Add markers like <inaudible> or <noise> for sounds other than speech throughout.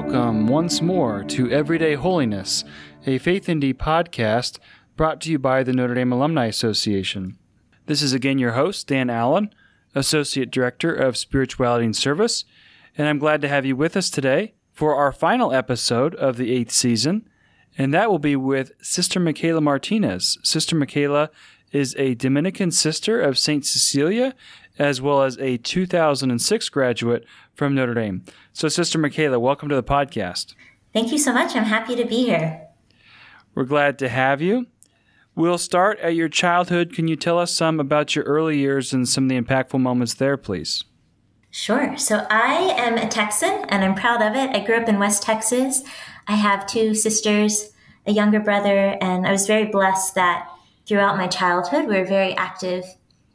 welcome once more to Everyday Holiness, a Faith ND podcast brought to you by the Notre Dame Alumni Association. This is again your host, Dan Allen, Associate Director of Spirituality and Service, and I'm glad to have you with us today for our final episode of the eighth season, and that will be with Sister Michaela Martinez. Sister Michaela is a Dominican sister of St. Cecilia, as well as a 2006 graduate from Notre Dame. So, Sister Michaela, welcome to the podcast. Thank you so much. I'm happy to be here. We're glad to have you. We'll start at your childhood. Can you tell us some about your early years and some of the impactful moments there, please? Sure. So I am a Texan and I'm proud of it. I grew up in West Texas. I have two sisters, a younger brother, and I was very blessed that throughout my childhood we were very active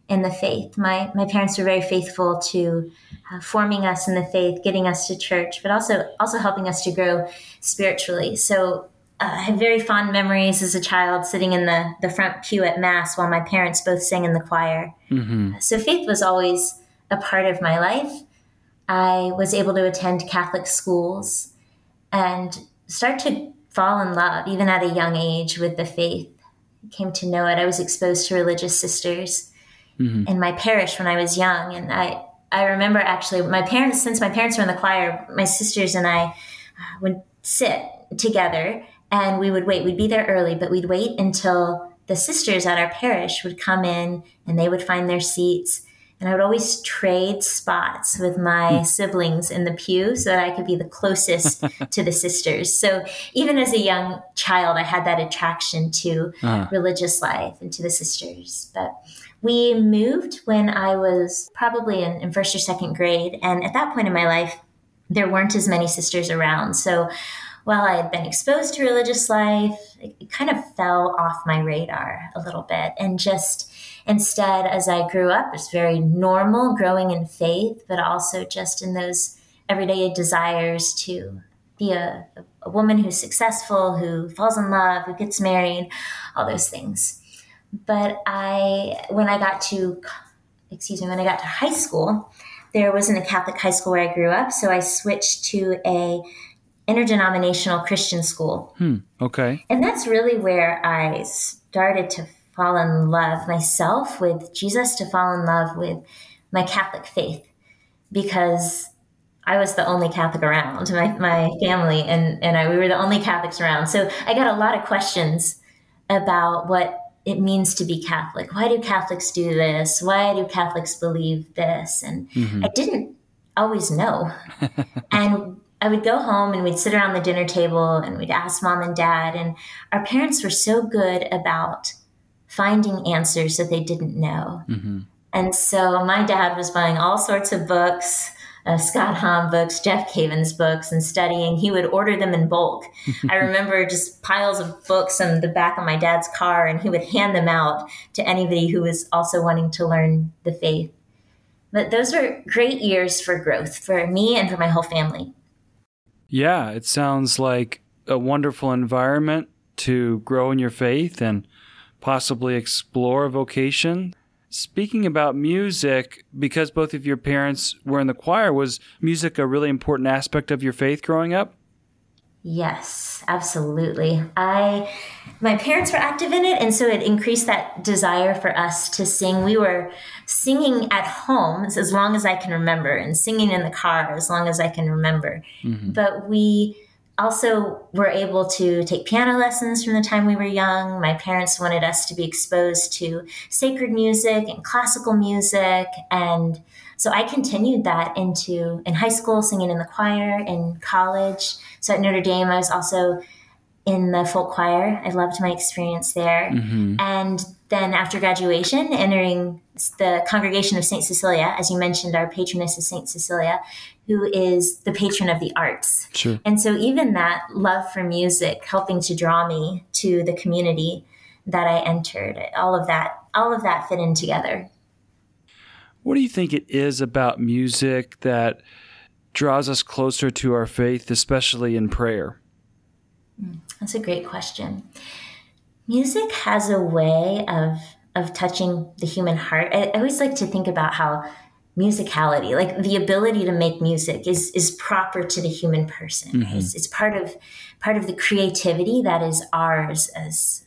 in the faith. My my parents were very faithful to uh, forming us in the faith, getting us to church, but also also helping us to grow spiritually. So uh, I have very fond memories as a child sitting in the the front pew at mass while my parents both sang in the choir. Mm-hmm. So faith was always a part of my life. I was able to attend Catholic schools and start to fall in love, even at a young age, with the faith. Came to know it. I was exposed to religious sisters mm-hmm. in my parish when I was young, and I I remember actually my parents, since my parents were in the choir, my sisters and I uh, would sit together and we would wait. We'd be there early, but we'd wait until the sisters at our parish would come in and they would find their seats. And I would always trade spots with my hmm. siblings in the pew so that I could be the closest <laughs> to the sisters. So even as a young child, I had that attraction to uh-huh. religious life and to the sisters. But we moved when I was probably in, in first or second grade. And at that point in my life, there weren't as many sisters around. So while I had been exposed to religious life, it kind of fell off my radar a little bit. And just instead, as I grew up, it's very normal growing in faith, but also just in those everyday desires to be a, a woman who's successful, who falls in love, who gets married, all those things. But I, when I got to, excuse me, when I got to high school, there wasn't a Catholic high school where I grew up, so I switched to a interdenominational Christian school. Hmm, okay. And that's really where I started to fall in love myself with Jesus, to fall in love with my Catholic faith, because I was the only Catholic around, my, my family and, and I, we were the only Catholics around. So I got a lot of questions about what it means to be Catholic. Why do Catholics do this? Why do Catholics believe this? And mm-hmm. I didn't always know. <laughs> and I would go home and we'd sit around the dinner table and we'd ask mom and dad. And our parents were so good about finding answers that they didn't know. Mm-hmm. And so my dad was buying all sorts of books uh, Scott Hahn books, Jeff Cavins books, and studying. He would order them in bulk. <laughs> I remember just piles of books in the back of my dad's car, and he would hand them out to anybody who was also wanting to learn the faith. But those were great years for growth for me and for my whole family. Yeah, it sounds like a wonderful environment to grow in your faith and possibly explore a vocation. Speaking about music, because both of your parents were in the choir, was music a really important aspect of your faith growing up? Yes, absolutely. I my parents were active in it and so it increased that desire for us to sing. We were singing at home as long as I can remember and singing in the car as long as I can remember. Mm-hmm. But we also we were able to take piano lessons from the time we were young. My parents wanted us to be exposed to sacred music and classical music. And so I continued that into in high school, singing in the choir, in college. So at Notre Dame, I was also in the folk choir. I loved my experience there. Mm-hmm. And then after graduation, entering the congregation of St. Cecilia, as you mentioned, our patroness is St. Cecilia, who is the patron of the arts. Sure. And so even that love for music helping to draw me to the community that I entered, all of that, all of that fit in together. What do you think it is about music that draws us closer to our faith, especially in prayer? Hmm, that's a great question. Music has a way of of touching the human heart. I, I always like to think about how musicality like the ability to make music is is proper to the human person mm-hmm. it's, it's part of part of the creativity that is ours as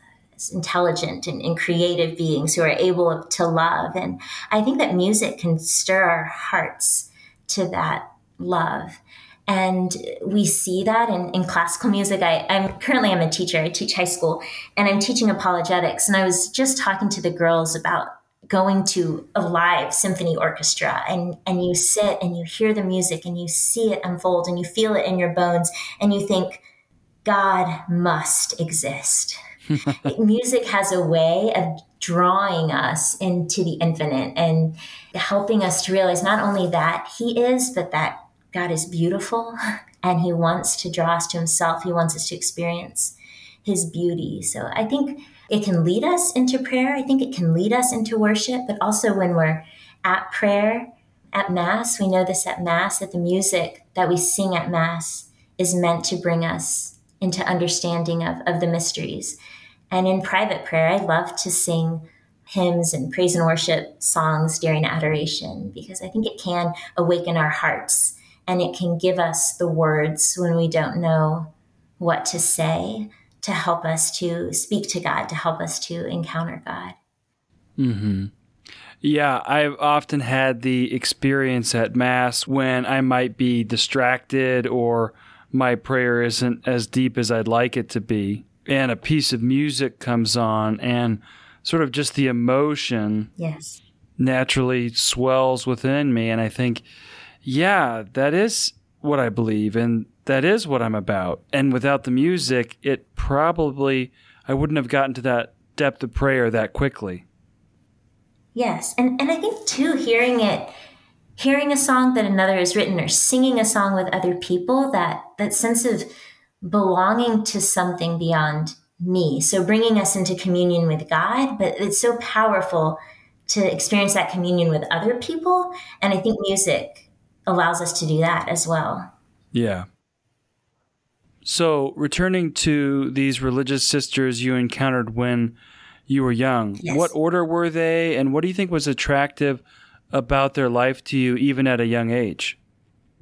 intelligent and, and, creative beings who are able to love and i think that music can stir our hearts to that love and we see that in, in classical music. I, i'm currently i'm a teacher. I teach high school and i'm teaching apologetics. And i was just talking to the girls about going to a live symphony orchestra and and you sit and you hear the music and you see it unfold and you feel it in your bones and you think god must exist. <laughs> Music has a way of drawing us into the infinite and helping us to realize not only that he is but that god is beautiful <laughs> and he wants to draw us to himself he wants us to experience his beauty so i think it can lead us into prayer. I think it can lead us into worship, but also when we're at prayer, at Mass, we know this at Mass, that the music that we sing at Mass is meant to bring us into understanding of, of the mysteries. And in private prayer, I love to sing hymns and praise and worship songs during adoration because I think it can awaken our hearts and it can give us the words when we don't know what to say to help us to speak to God, to help us to encounter God. Mm-hmm. Yeah, I've often had the experience at Mass when I might be distracted or my prayer isn't as deep as I'd like it to be, and a piece of music comes on, and sort of just the emotion yes naturally swells within me, and I think, yeah, that is what I believe, and that is what I'm about. And without the music, it probably, I wouldn't have gotten to that depth of prayer that quickly. Yes. And, and I think, too, hearing it, hearing a song that another has written or singing a song with other people, that, that sense of belonging to something beyond me. So bringing us into communion with God, but it's so powerful to experience that communion with other people. And I think music allows us to do that as well. Yeah. So, returning to these religious sisters you encountered when you were young, yes. what order were they, and what do you think was attractive about their life to you, even at a young age?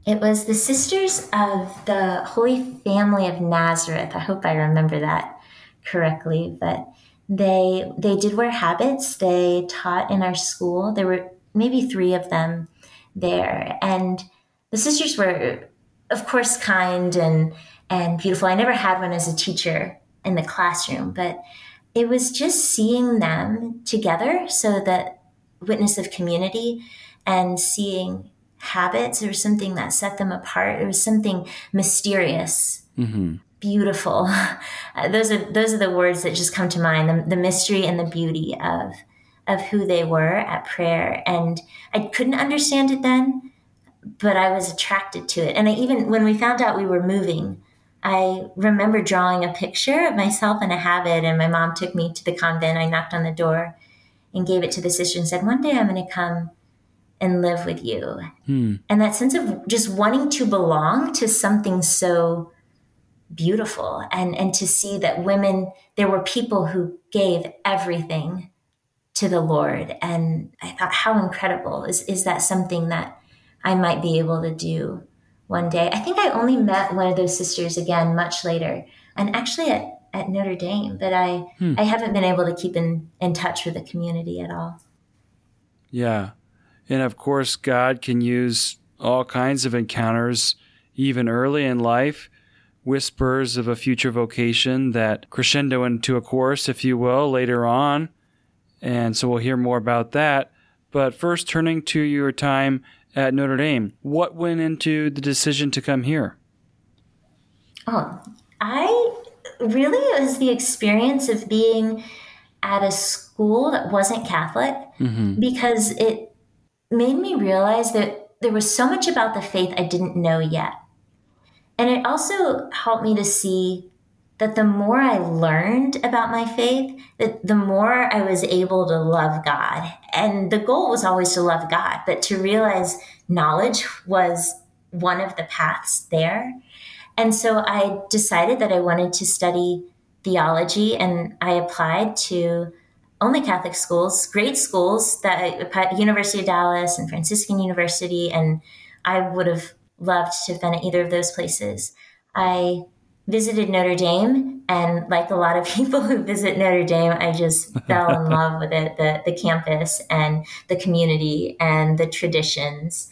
It was the Sisters of the Holy Family of Nazareth. I hope I remember that correctly, but they they did wear habits. They taught in our school. There were maybe three of them there, and the sisters were, of course, kind and and beautiful. I never had one as a teacher in the classroom, but it was just seeing them together so that witness of community and seeing habits there was something that set them apart it was something mysterious mm-hmm. beautiful <laughs> those are those are the words that just come to mind the, the mystery and the beauty of of who they were at prayer and i couldn't understand it then but i was attracted to it and I, even when we found out we were moving I remember drawing a picture of myself in a habit, and my mom took me to the convent. I knocked on the door and gave it to the sister and said, One day I'm going to come and live with you. Hmm. And that sense of just wanting to belong to something so beautiful and, and to see that women, there were people who gave everything to the Lord. And I thought, how incredible is, is that something that I might be able to do? one day. I think I only met one of those sisters again much later, and actually at, at Notre Dame, but I hmm. I haven't been able to keep in, in touch with the community at all. Yeah. And of course, God can use all kinds of encounters, even early in life, whispers of a future vocation that crescendo into a chorus, if you will, later on. And so we'll hear more about that. But first, turning to your time at Notre Dame. What went into the decision to come here? Oh, I really it was the experience of being at a school that wasn't Catholic mm-hmm. because it made me realize that there was so much about the faith I didn't know yet. And it also helped me to see that the more I learned about my faith, that the more I was able to love God. And the goal was always to love God, but to realize knowledge was one of the paths there. And so I decided that I wanted to study theology and I applied to only Catholic schools, great schools that uh, University of Dallas and Franciscan University, and I would have loved to have been at either of those places. I visited Notre Dame, and like a lot of <laughs> people who visit Notre Dame, I just <laughs> fell in love with it the, the campus and the community and the traditions.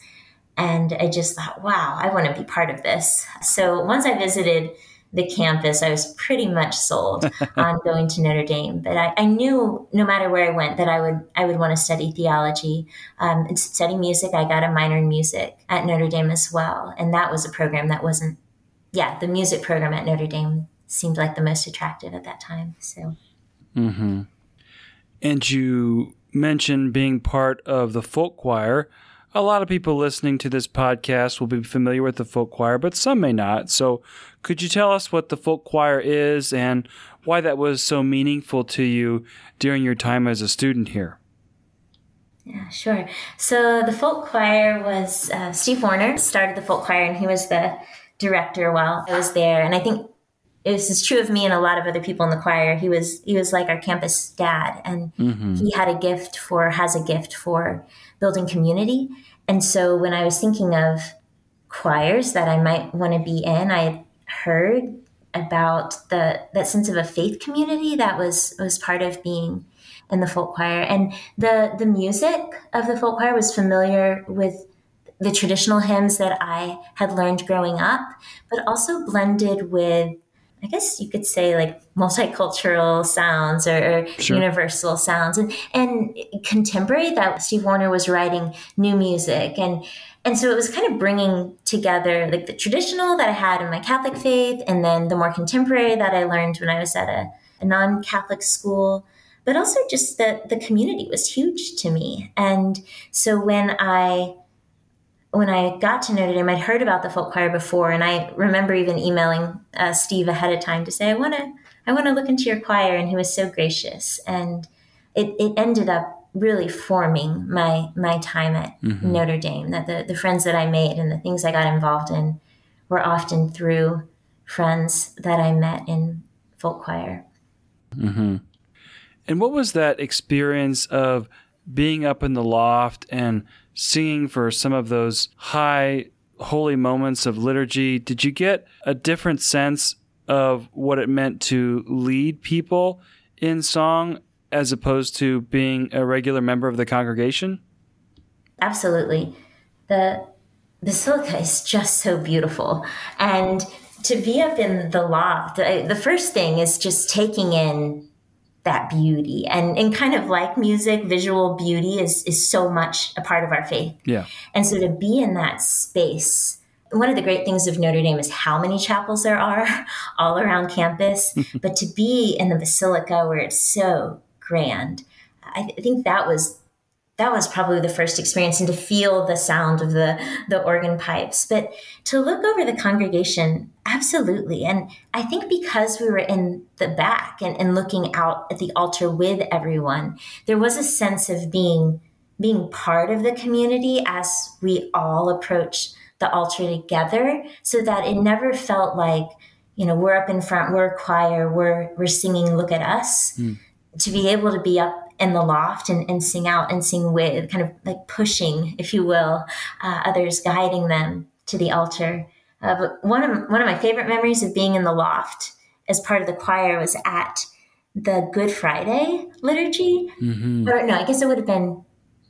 And I just thought, wow, I want to be part of this. So once I visited the campus, I was pretty much sold <laughs> on going to Notre Dame. But I, I, knew no matter where I went that I would I would want to study theology um, and study music. I got a minor in music at Notre Dame as well, and that was a program that wasn't. Yeah, the music program at Notre Dame seemed like the most attractive at that time. So. Hmm. And you mentioned being part of the folk choir. A lot of people listening to this podcast will be familiar with the folk choir, but some may not. So, could you tell us what the folk choir is and why that was so meaningful to you during your time as a student here? Yeah, sure. So, the folk choir was uh, Steve Warner started the folk choir, and he was the director while I was there. And I think this is true of me and a lot of other people in the choir. He was he was like our campus dad, and mm-hmm. he had a gift for has a gift for building community. And so when I was thinking of choirs that I might want to be in, I heard about the that sense of a faith community that was was part of being in the folk choir. And the the music of the folk choir was familiar with the traditional hymns that I had learned growing up, but also blended with I guess you could say like multicultural sounds or, sure. universal sounds. And, and contemporary that Steve Warner was writing new music. And and so it was kind of bringing together like the traditional that I had in my Catholic faith and then the more contemporary that I learned when I was at a, a non-Catholic school. But also just that the community was huge to me. And so when I when I got to Notre Dame, I'd heard about the folk choir before, and I remember even emailing uh, Steve ahead of time to say, "I want to, I want to look into your choir," and he was so gracious, and it, it ended up really forming my my time at mm-hmm. Notre Dame. That the the friends that I made and the things I got involved in were often through friends that I met in folk choir. Mm-hmm. And what was that experience of being up in the loft and singing for some of those high holy moments of liturgy, did you get a different sense of what it meant to lead people in song as opposed to being a regular member of the congregation? Absolutely. The basilica is just so beautiful. And to be up in the loft, the first thing is just taking in that beauty. And and kind of like music visual beauty is is so much a part of our faith. Yeah. And so to be in that space one of the great things of Notre Dame is how many chapels there are <laughs> all around campus. <laughs> But to be in the basilica where it's so grand I, th- I think that was that was probably the first experience and to feel the sound of the the organ pipes but to look over the congregation absolutely and i think because we were in the back and, and looking out at the altar with everyone there was a sense of being being part of the community as we all approach the altar together so that it never felt like you know we're up in front we're a choir we're we're singing look at us mm. to be able to be up in the loft and, and sing out and sing with, kind of like pushing, if you will, uh, others, guiding them to the altar. Uh, but one of one of my favorite memories of being in the loft as part of the choir was at the Good Friday liturgy. Mm-hmm. Or no, I guess it would have been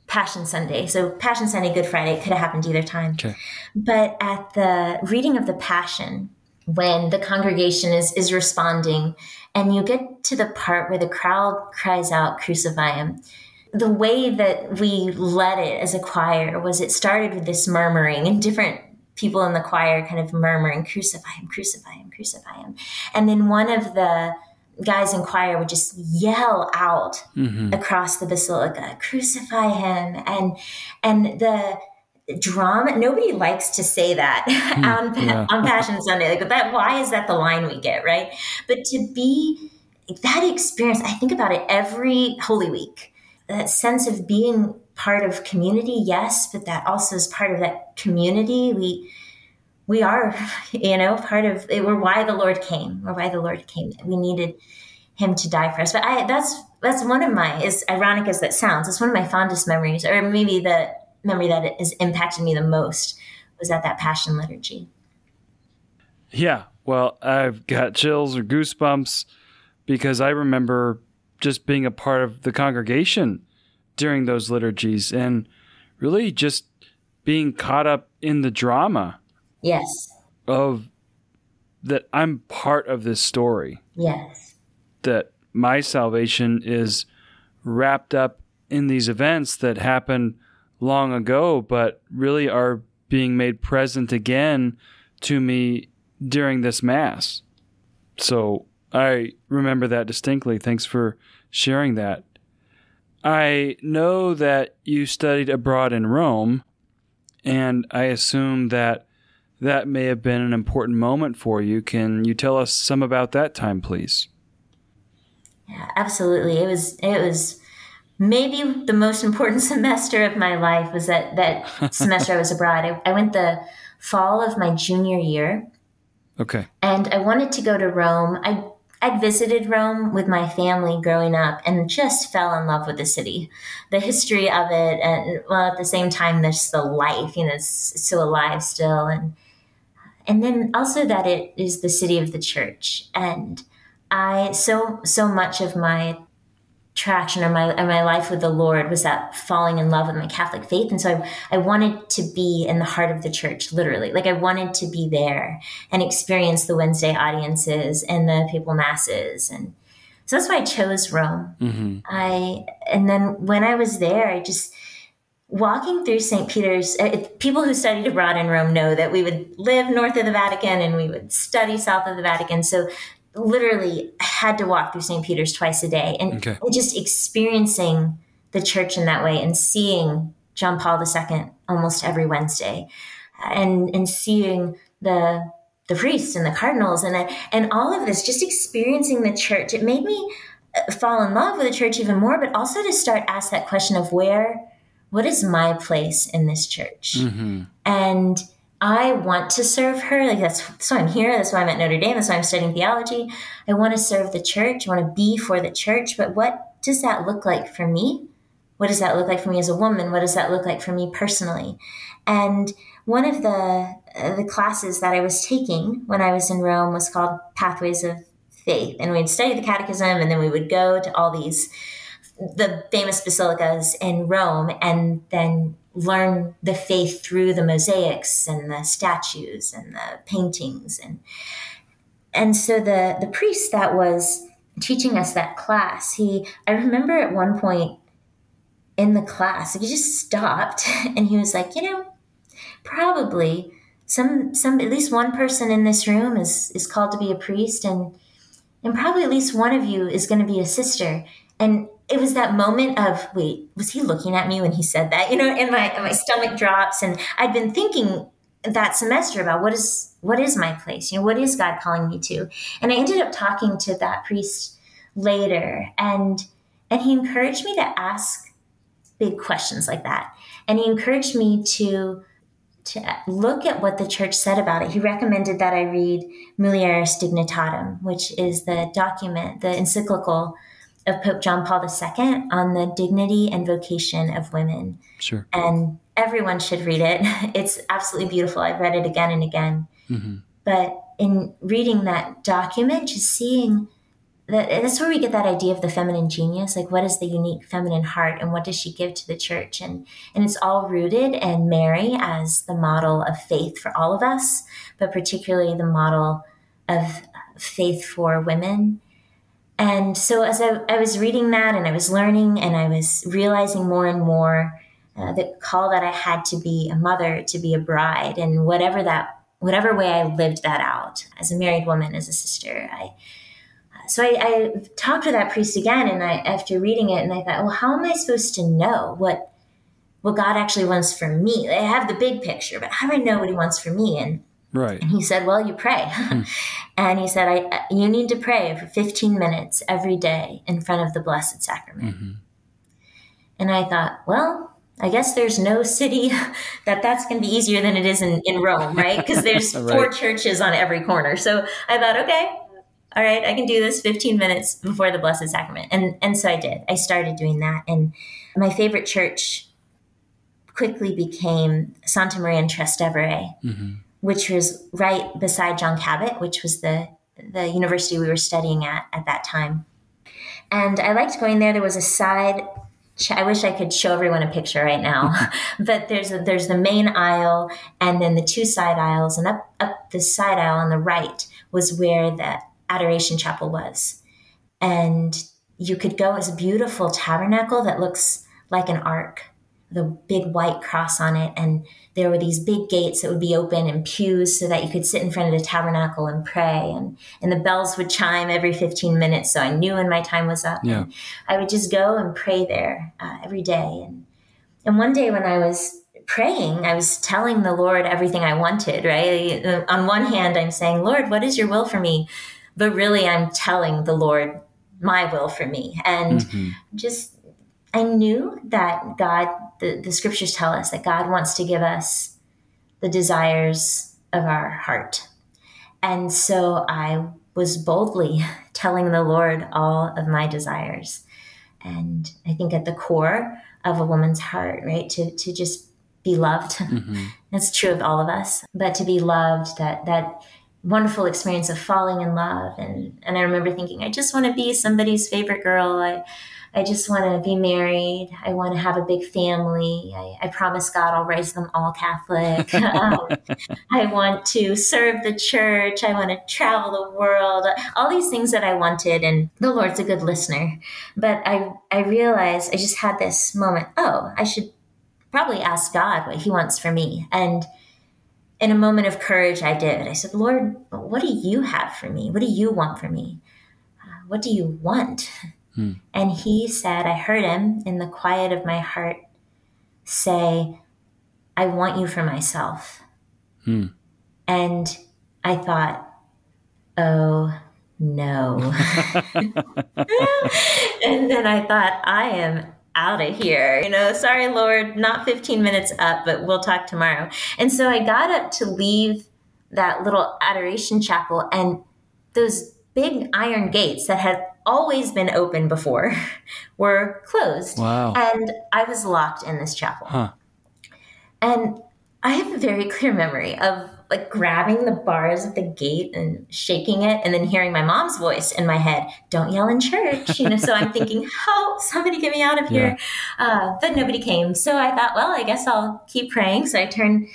Passion Sunday. So Passion Sunday, Good Friday, could have happened either time. Okay. But at the reading of the Passion, when the congregation is is responding and you get to the part where the crowd cries out crucify him. The way that we led it as a choir was it started with this murmuring and different people in the choir kind of murmuring crucify him crucify him crucify him. And then one of the guys in choir would just yell out mm-hmm. across the basilica crucify him. And and the drama nobody likes to say that <laughs> hmm, on, yeah. on passion sunday. Like that why is that the line we get right? But to be that experience i think about it every holy week. That sense of being part of community yes but that also is part of that community. We we are <laughs> you know part of we're why the lord came. Or why the lord came. We needed him to die for us. But I that's that's one of my as ironic as that sounds, it's one of my fondest memories, or maybe the memory that has impacted me the most was at that Passion liturgy. Yeah, well, I've got chills or goosebumps because I remember just being a part of the congregation during those liturgies and really just being caught up in the drama. Yes. Of that I'm part of this story. Yes. That my salvation is wrapped up in these events that happened long ago, but really are being made present again to me during this Mass. So I remember that distinctly. Thanks for sharing that. I know that you studied abroad in Rome, and I assume that that may have been an important moment for you. Can you tell us some about that time, please? Yeah, absolutely. It was it was maybe the most important <laughs> semester of my life was that that <laughs> semester I was abroad. I, I went the fall of my junior year. Okay. And I wanted to go to Rome. I I'd visited Rome with my family growing up and just fell in love with the city, the history of it, and well, at the same time, there's the life. You know, it's, it's so alive still, and and then also that it is the city of the church. And I so so much of my traction or my or my life with the Lord was that falling in love with my Catholic faith. And so I, I wanted to be in the heart of the church, literally. Like I wanted to be there and experience the Wednesday audiences and the papal masses. And so that's why I chose Rome. Mm-hmm. I and then when I was there, I just walking through St. Peter's, uh, people who studied abroad in Rome know that we would live north of the Vatican and we would study south of the Vatican. So literally had to walk through St. Peter's twice a day and, okay. just experiencing the church in that way and seeing John Paul II almost every Wednesday and and seeing the the priests and the cardinals and and all of this just experiencing the church it made me uh, fall in love with the church even more but also to start ask that question of where what is my place in this church mm-hmm. and I want to serve her. Like that's, that's why I'm here. That's why I'm at Notre Dame. That's why I'm studying theology. I want to serve the church. I want to be for the church. But what does that look like for me? What does that look like for me as a woman? What does that look like for me personally? And one of the uh, the classes that I was taking when I was in Rome was called Pathways of Faith, and we'd study the Catechism, and then we would go to all these the famous basilicas in Rome, and then learn the faith through the mosaics and the statues and the paintings and and so the the priest that was teaching us that class he i remember at one point in the class he just stopped <laughs> and he was like you know probably some some at least one person in this room is is called to be a priest and and probably at least one of you is going to be a sister. And it was that moment of wait was he looking at me when he said that? <laughs> You know and my and my stomach drops and i'd been thinking that semester about what is what is my place? You know what is god calling me to? And i ended up talking to that priest later and and he encouraged me to ask big questions like that. And he encouraged me to to look at what the church said about it. He recommended that I read Mulieris Dignitatem, which is the document, the encyclical of Pope John Paul II on the dignity and vocation of women. Sure. And everyone should read it. <laughs> It's absolutely beautiful. I've read it again and again. Mm-hmm. But in reading that document, just seeing that that's where we get that idea of the feminine genius. Like, what is the unique feminine heart, and what does she give to the church? And and it's all rooted in Mary as the model of faith for all of us, but particularly the model of faith for women and so as I, I, was reading that and I was learning and I was realizing more and more uh, the call that I had to be a mother, to be a bride, and whatever that, whatever way I lived that out as a married woman, as a sister, I. So I, I talked to that priest again, and I after reading it, and I thought, well, how am I supposed to know what what God actually wants for me? I have the big picture, but how do I know what He wants for me? And Right. And he said, "Well, you pray." Hmm. <laughs> and he said, "I you need to pray for 15 minutes every day in front of the Blessed Sacrament." Mm-hmm. And I thought, well, I guess there's no city <laughs> that that's going to be easier than it is in, in Rome, right? Because there's <laughs> right. four churches on every corner. So I thought, okay, all right, I can do this 15 minutes before the Blessed Sacrament. And, and so I did. I started doing that. And my favorite church quickly became Santa Maria in Trastevere, mm-hmm. Which was right beside John Cabot, which was the, the university we were studying at at that time. And I liked going there. There was a side I wish I could show everyone a picture right now, <laughs> but there's a, there's the main aisle and then the two side aisles, and up up the side aisle on the right was where the adoration chapel was, and you could go as a beautiful tabernacle that looks like an ark, the big white cross on it, and there were these big gates that would be open and pews so that you could sit in front of the tabernacle and pray and and the bells would chime every 15 minutes so i knew when my time was up yeah. i would just go and pray there uh, every day and and one day when i was praying i was telling the lord everything i wanted right on one hand i'm saying lord what is your will for me but really i'm telling the lord my will for me and mm-hmm. just I knew that God, the, the scriptures tell us that God wants to give us the desires of our heart. And so I was boldly <laughs> telling the Lord all of my desires. And I think at the core of a woman's heart, right, to, to just be loved. <laughs> Mm-hmm. That's true of all of us, but to be loved, that, that wonderful experience of falling in love. And, and I remember thinking, I just want to be somebody's favorite girl. I, I just want to be married. I want to have a big family. I, I promise God I'll raise them all Catholic. <laughs> um, I want to serve the church. I want to travel the world. All these things that I wanted. And the Lord's a good listener. But I, I realized I just had this moment oh, I should probably ask God what He wants for me. And in a moment of courage, I did. I said, Lord, what do you have for me? What do you want for me? Uh, what do you want? And he said, I heard him in the quiet of my heart say, I want you for myself. And I thought, oh no. <laughs> and then I thought, I am out of here. You know, sorry, Lord, not 15 minutes up, but we'll talk tomorrow. And so I got up to leave that little adoration chapel, and those big iron gates that had always been open before <laughs> were closed. Wow. And I was locked in this chapel. Huh. And I have a very <laughs> clear memory of like grabbing the bars of the gate and shaking it and then hearing my mom's voice in my head, don't yell in church. You know, so I'm thinking, <laughs> help, somebody get me out of here. Yeah. Uh, but nobody came. So I thought, well, I guess I'll keep praying. So I turned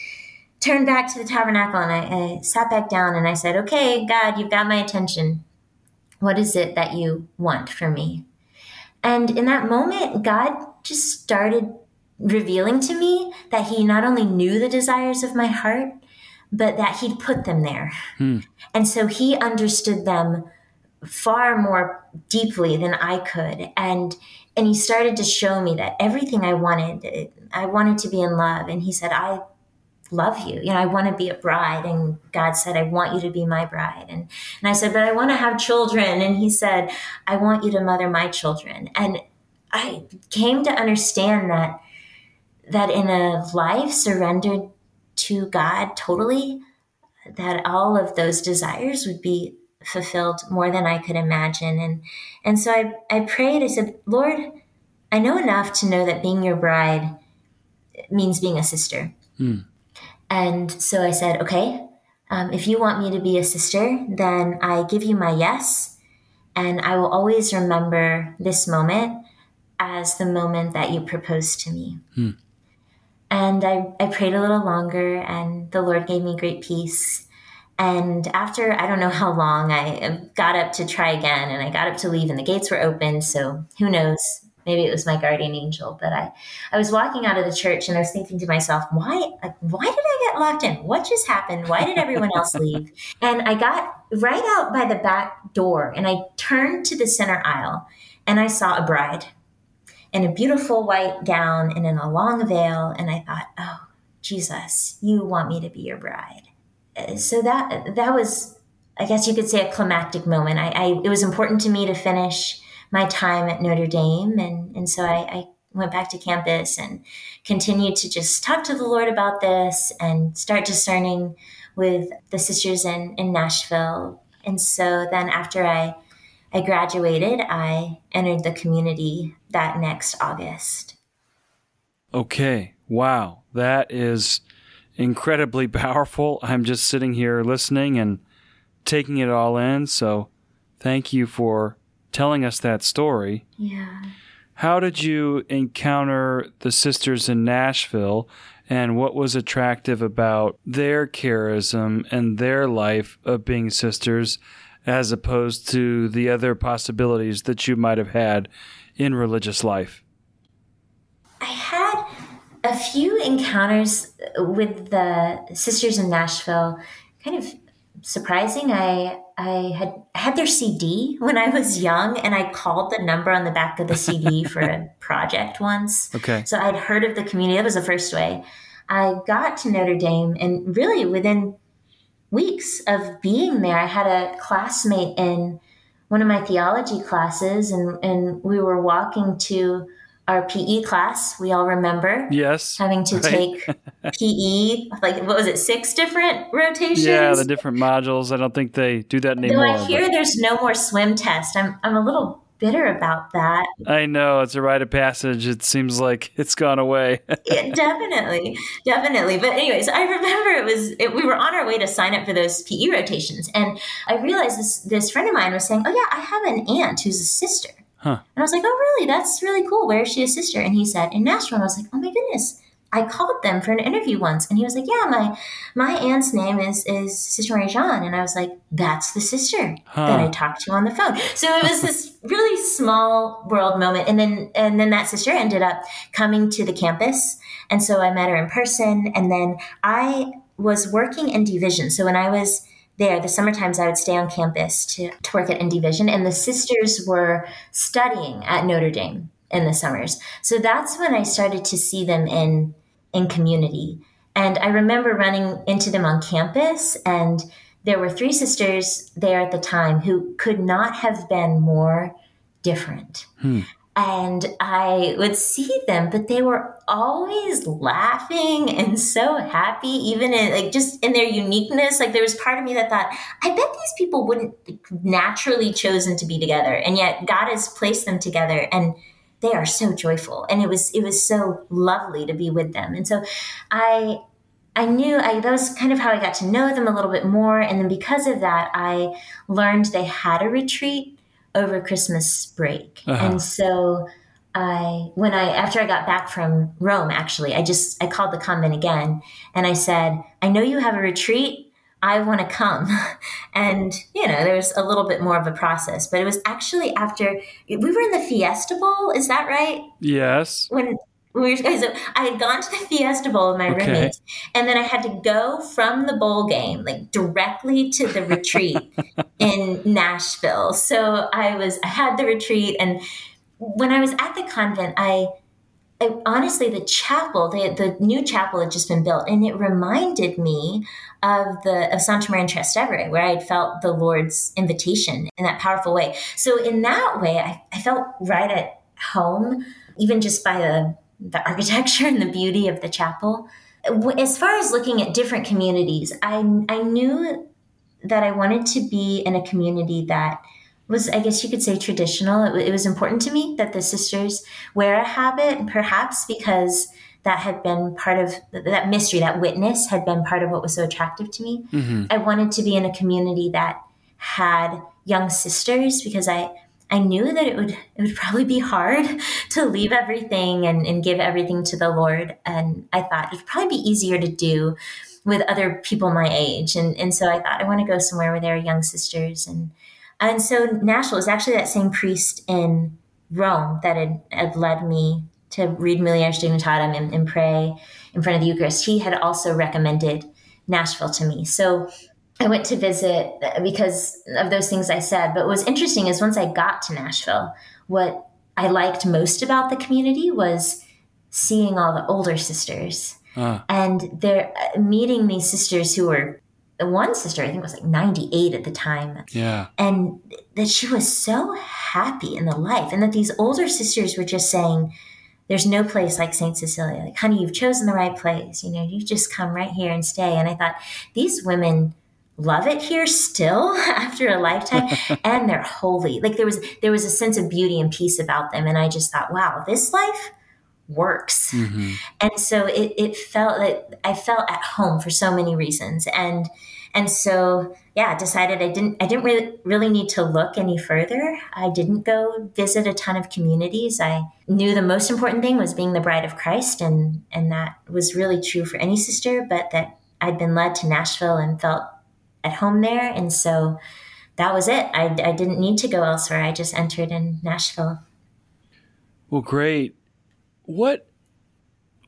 turned back to the tabernacle and I, I sat back down and I said, okay, God, you've got my attention. What is it that you want from me? And in that moment, God just started revealing to me that He not only knew the desires of my heart, but that He'd put them there. Hmm. And so He understood them far more deeply than I could. And and he started to show me that everything I wanted, I wanted to be in love. And he said, I love you. You know, I want to be a bride. And God said, I want you to be my bride. And, and I said, but I want to have children. And he said, I want you to mother my children. And I came to understand that, that in a life surrendered to God totally, that all of those desires would be fulfilled more than I could imagine. And, and so I, I prayed, I said, Lord, I know enough to know that being your bride means being a sister. Mm. And so I said, okay, um, if you want me to be a sister, then I give you my yes. And I will always remember this moment as the moment that you proposed to me. Hmm. And I, I prayed a little longer, and the Lord gave me great peace. And after I don't know <laughs> how long, I got up to try again and I got up to leave, and the gates were open. So who knows? Maybe it was my guardian angel but i i was walking out of the church and i was thinking to myself why like, why did i get locked in? What just happened? Why did everyone else <laughs> leave? And i got right out by the back door and i turned to the center aisle and i saw a bride in a beautiful white gown and in a long veil. And i thought oh jesus you want me to be your bride. Uh, so that that was i guess you could say a climactic moment. I, I it was important to me to finish my time at Notre Dame. And, and so I, I went back to campus and continued to just talk to the Lord about this and start discerning with the sisters in, in Nashville And so then after I I graduated, I entered the community that next August. Okay. Wow. That is incredibly <laughs> powerful. I'm just sitting here listening and taking it all in. So thank you for telling us that story. Yeah. How did you encounter the sisters in Nashville and what was attractive about their charism and their life of being sisters as opposed to the other possibilities that you might have had in religious life? I had a few encounters with the sisters in Nashville, kind of surprising. I I had had their CD when I was young, and I called the number on the back of the CD <laughs> for a project once. Okay. So I'd heard of the community. That was the first way. I got to Notre Dame, and really within weeks of being there, I had a classmate in one of my theology classes, and, and we were walking to our PE class. We all remember. Yes. Having to right. take <laughs> PE, like, what was it, six different rotations? Yeah, the different modules. I don't think they do that anymore. Though I hear but- there's no more swim test. I'm, I'm a little bitter about that. I know it's a rite of passage. It seems like it's gone away. <laughs> Yeah, definitely, definitely. But anyways, I remember it was it, we were on our way to sign up for those PE rotations, and I realized this this friend of mine was saying, "Oh yeah, I have an aunt who's a sister." Huh. And I was like, "Oh really? That's really cool. Where is she a sister?" And he said, "In Nashville." And I was like, "Oh my goodness." I called them for an interview once, and he was like, "Yeah, my my aunt's name is is Sister Marie Jean," and I was like, "That's the sister Huh. that I talked to on the phone." So it was this <laughs> really small world moment, and then and then that sister ended up coming to the campus, and so I met her in person, and then I was working ND Vision. So when I was there, the summer times I would stay on campus to, to work at ND Vision, and the sisters were studying at Notre Dame in the summers. So that's when I started to see them in in community. And I remember running into them on campus, and there were three sisters there at the time who could not have been more different. Hmm. And I would see them, but they were always laughing and so happy, even in like just in their uniqueness. Like there was part of me that thought, I bet these people wouldn't naturally chosen to be together, and yet God has placed them together, and they are so joyful. And it was it was so lovely to be with them. And so I I knew I that was kind of how I got to know them a little bit more. And then because of that, I learned they had a retreat over Christmas break. Uh-huh. And so I when I after I got back from Rome, actually, I just I called the convent again and I said, I know you have a retreat. I want to come. <laughs> And, you know, there was a little bit more of a process, but it was actually after we were in the Fiesta Bowl. Is that right? yes. when we were, <laughs> so I had gone to the Fiesta Bowl with my Okay. roommates, and then I had to go from the bowl game like directly to the retreat <laughs> in Nashville. So I was I had the retreat, and when I was at the convent, I. I, honestly, the chapel, the, the new chapel had just been built, and it reminded me of the of Santa Maria in Trastevere, where I had felt the Lord's invitation in that powerful way. So in that way, I, I felt right at home, even just by the the architecture and the beauty of the chapel. As far as looking at different communities, I I knew that I wanted to be in a community that was, I guess you could say, traditional. It, it was important to me that the sisters wear a habit, perhaps because that had been part of that mystery, that witness had been part of what was so attractive to me. hmm I wanted to be in a community that had young sisters because I I knew that it would it would probably be hard to leave everything and, and give everything to the Lord. And I thought it'd probably be easier to do with other people my age. And and so I thought I want to go somewhere where there are young sisters and and so Nashville is actually that same priest in Rome that had, had led me to read Mulieris Dignitatem and, and pray in front of the Eucharist. He had also recommended Nashville to me. So I went to visit because of those things I said. But what was interesting is once I got to Nashville, what I liked most about the community was seeing all the older sisters. Ah, and they're uh, meeting these sisters who were one sister I think was like 98 at the time. Yeah. and that she was so happy in the life and that these older sisters were just saying there's no place like st cecilia. Like honey you've chosen the right place. You know you just come right here and stay. And i thought these women love it here still <laughs> after a lifetime <laughs> and they're holy. Like there was there was a sense of beauty and peace about them and i just thought wow this life works. Mm-hmm. and so it, it felt that i felt at home for so many reasons and and so yeah decided i didn't i didn't really, really need to look any further. I didn't go visit a ton of communities. I knew the most important thing was being the bride of christ and and that was really true for any sister but that i'd been led to nashville and felt at home there. And so that was it. I, I didn't need to go elsewhere. I just entered in Nashville. Well, great. What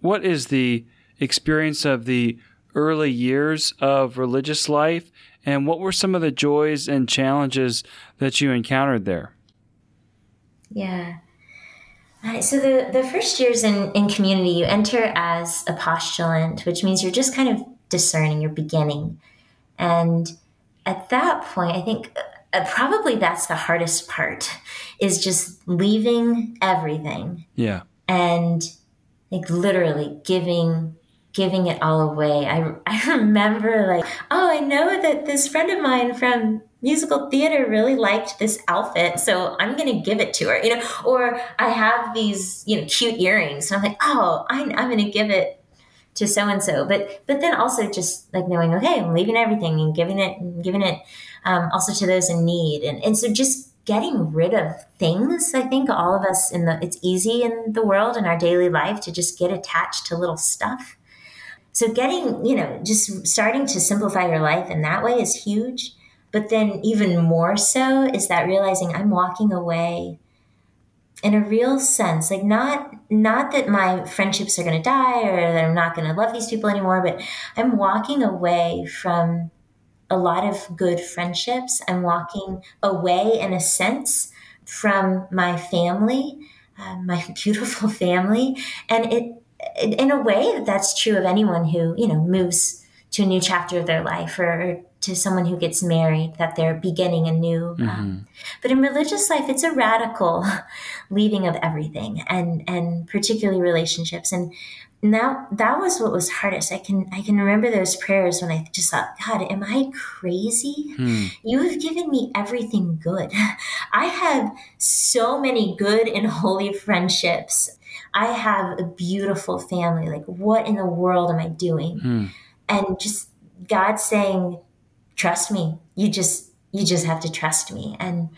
what is the experience of the early years of religious life, and what were some of the joys and challenges that you encountered there? Yeah. Uh, so the, the first years in, in community, you enter as a postulant, which means you're just kind of discerning, you're beginning. And at that point, I think uh, probably that's the hardest part is just leaving everything. Yeah. And like literally giving giving it all away. I <laughs> I remember like, oh, I know that this friend of mine from musical theater really liked this outfit, so I'm going to give it to her, you know, or I have these, you know, cute earrings. And I'm like, oh, I, I'm going to give it to so and so. But but then also just like knowing, okay, I'm leaving everything and giving it giving it um, also to those in need. And and so just getting rid of things. I think all of us in the it's easy in the world in our daily life to just get attached to little stuff. So getting, you know, just starting to simplify your life in that way is huge. But then even more so is that realizing I'm walking away in a real sense like not not that my friendships are going to die or that i'm not going to love these people anymore but i'm walking away from a lot of good friendships. I'm walking away in a sense from my family uh, my <laughs> beautiful family. And it in a way that's true of anyone who you know moves to a new chapter of their life or to someone who gets married that they're beginning anew. Um, mm-hmm. Um, but in religious life, it's a radical <laughs> leaving of everything, and and particularly relationships. And now that was what was hardest. I can I can remember those prayers when I just thought, God, am I crazy? Hmm. You have given me everything good. <laughs> I have so many good and holy friendships. I have a beautiful family. Like, what in the world am I doing? Hmm. And just God saying, trust me. You just you just have to trust me. And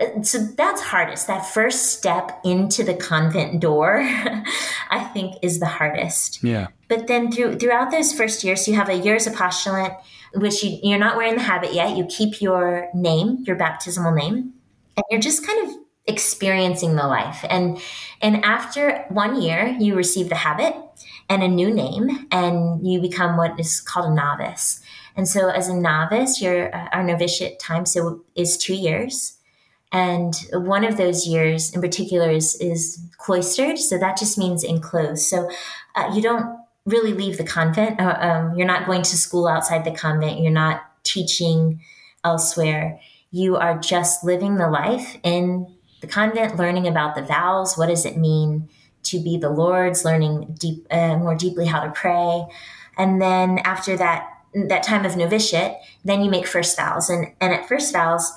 uh, so that's hardest. That first step into the convent door, <laughs> I think, is the hardest. Yeah. But then through throughout those first years, you have a year as a postulant, which you, you're not wearing the habit yet. You keep your name, your baptismal name, and you're just kind of experiencing the life. And and after one year, you receive the habit and a new name, and you become what is called a novice. And so, as a novice, your uh, our novitiate time so is two years, and one of those years in particular is is cloistered. So that just means enclosed. So uh, you don't really leave the convent. Uh, um, you're not going to school outside the convent. You're not teaching elsewhere. You are just living the life in the convent, learning about the vows. What does it mean to be the Lord's? Learning deep, uh, more deeply how to pray. And then after that that time of novitiate, then you make first vows. And, and at first vows,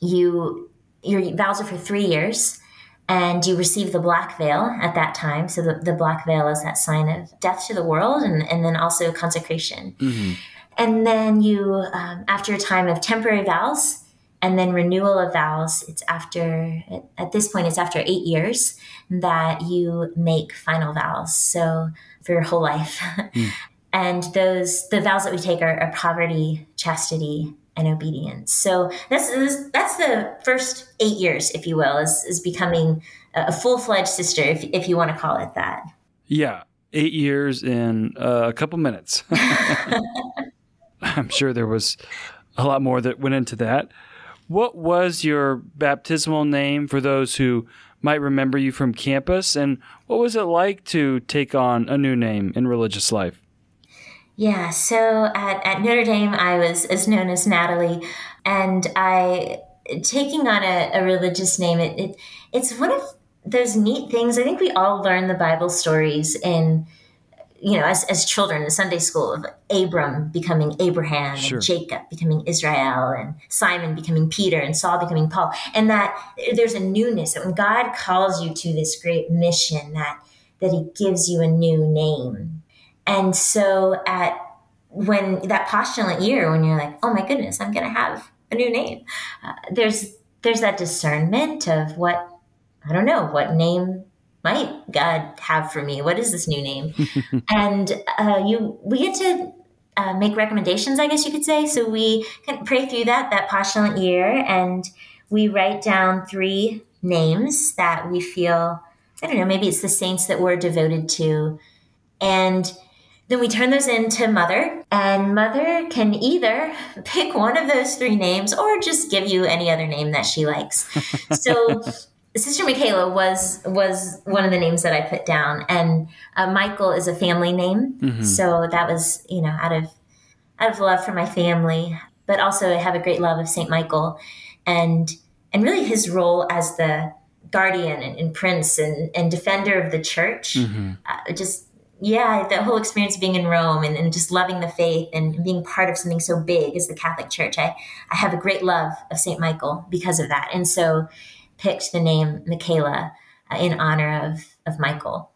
you your vows are for three years and you receive the black veil at that time. So the, the black veil is that sign of death to the world and, and then also consecration. Mm-hmm. And then you, um, after a time of temporary vows and then renewal of vows, it's after, at this point, it's after eight years that you make final vows. So for your whole life. Mm. <laughs> and those the vows that we take are, are poverty chastity and obedience. So that's that's the first eight years if you will is, is becoming a full-fledged sister if, if you want to call it that. Yeah. Eight years in uh, a couple minutes. <laughs> <laughs> I'm sure there was a lot more that went into that. What was your baptismal name for those who might remember you from campus? And what was it like to take on a new name in religious life yeah, so at, at Notre Dame, I was as known as Natalie, and I taking on a, a religious name. It, it it's one of those neat things. I think we all learn the Bible stories in you know, as, as children in Sunday school of Abram becoming Abraham Sure. and Jacob becoming Israel and Simon becoming Peter and Saul becoming Paul. And that there's a newness that when God calls you to this great mission that that he gives you a new name. And so at when that postulant year, when you're like, oh my goodness, I'm going to have a new name, uh, there's there's that discernment of what I don't know what name might God have for me. What is this new name? <laughs> and uh, you we get to uh, make recommendations, I guess you could say. So we can pray through that that postulant year, and we write down three names that we feel. I don't know. Maybe it's the saints that we're devoted to, and then we turn those into Mother, and Mother can either <laughs> pick one of those three names or just give you any other name that she likes. <laughs> So, Sister Michaela was was one of the names that I put down, and uh, Michael is a family name, so that was you know out of out of love for my family, but also I have a great love of Saint Michael, and and really his role as the guardian and, and prince and, and defender of the church. Uh, just yeah, the whole experience of being in Rome and, and just loving the faith and being part of something so big as the Catholic Church. I, I have a great love of St. Michael because of that. And so picked the name Michaela uh, in honor of, of Michael.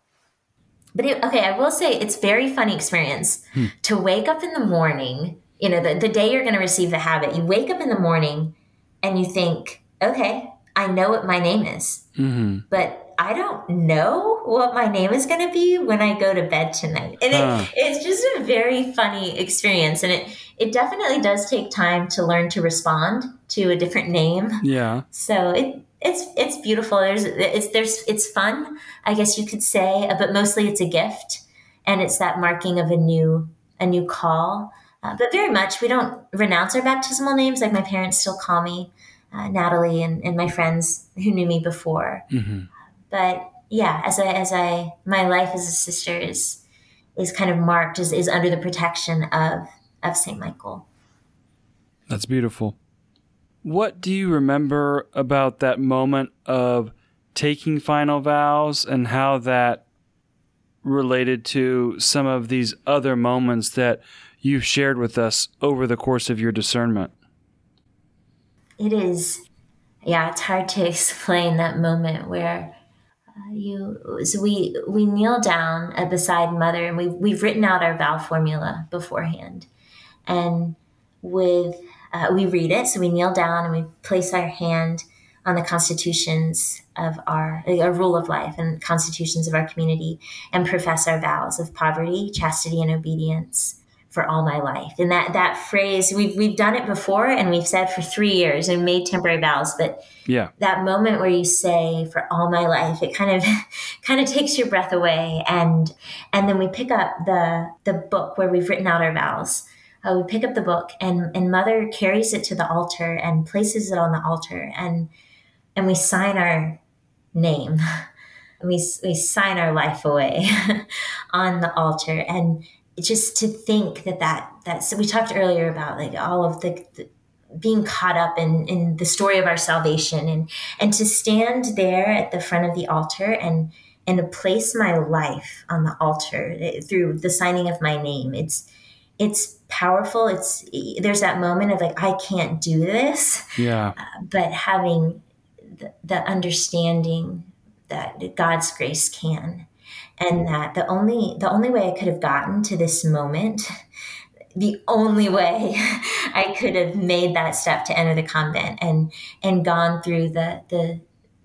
But it, okay, I will say it's very funny experience to wake up in the morning, you know, the, the day you're going to receive the habit, you wake up in the morning and you think, okay, I know what my name is Mm-hmm. but I don't know what my name is going to be when I go to bed tonight. And Huh. it, it's just a very funny experience. And it, it definitely does take time to learn to respond to a different name. Yeah. So it, it's, it's beautiful. There's, it's, there's, it's fun, I guess you could say, but mostly it's a gift and it's that marking of a new, a new call. Uh, but very much, we don't renounce our baptismal names. Like my parents still call me uh, Natalie and, and my friends who knew me before Mm-hmm. But yeah as i as i my life as a sister is is kind of marked is, is under the protection of of saint michael That's beautiful. What do you remember about that moment of taking final vows and how that related to some of these other moments that you've shared with us over the course of your discernment? it is yeah it's hard to <laughs> explain that moment where you so we we kneel down beside mother and we we've written out our vow formula beforehand. And with uh, we read it so we kneel down and we place our hand on the constitutions of our a rule of life and constitutions of our community and profess our vows of poverty chastity and obedience for all my life. And that that phrase we've we've done it before and we've said for three years and made temporary vows but Yeah. that moment where you say for all my life it kind of <laughs> kind of takes your breath away. And and then we pick up the the book where we've written out our vows. Uh, we pick up the book and and mother carries it to the altar and places it on the altar and and we sign our name. <laughs> We, we sign our life away <laughs> on the altar. And just to think that that that so we talked earlier about like all of the, the being caught up in, in the story of our salvation and and to stand there at the front of the altar and and to place my life on the altar eh, through the signing of my name. It's it's powerful. It's there's that moment of like i can't do this. Yeah. but having the, the understanding that god's grace can and that the only the only way i could have gotten to this moment the only way <laughs> I could have made that step to enter the convent and and gone through the the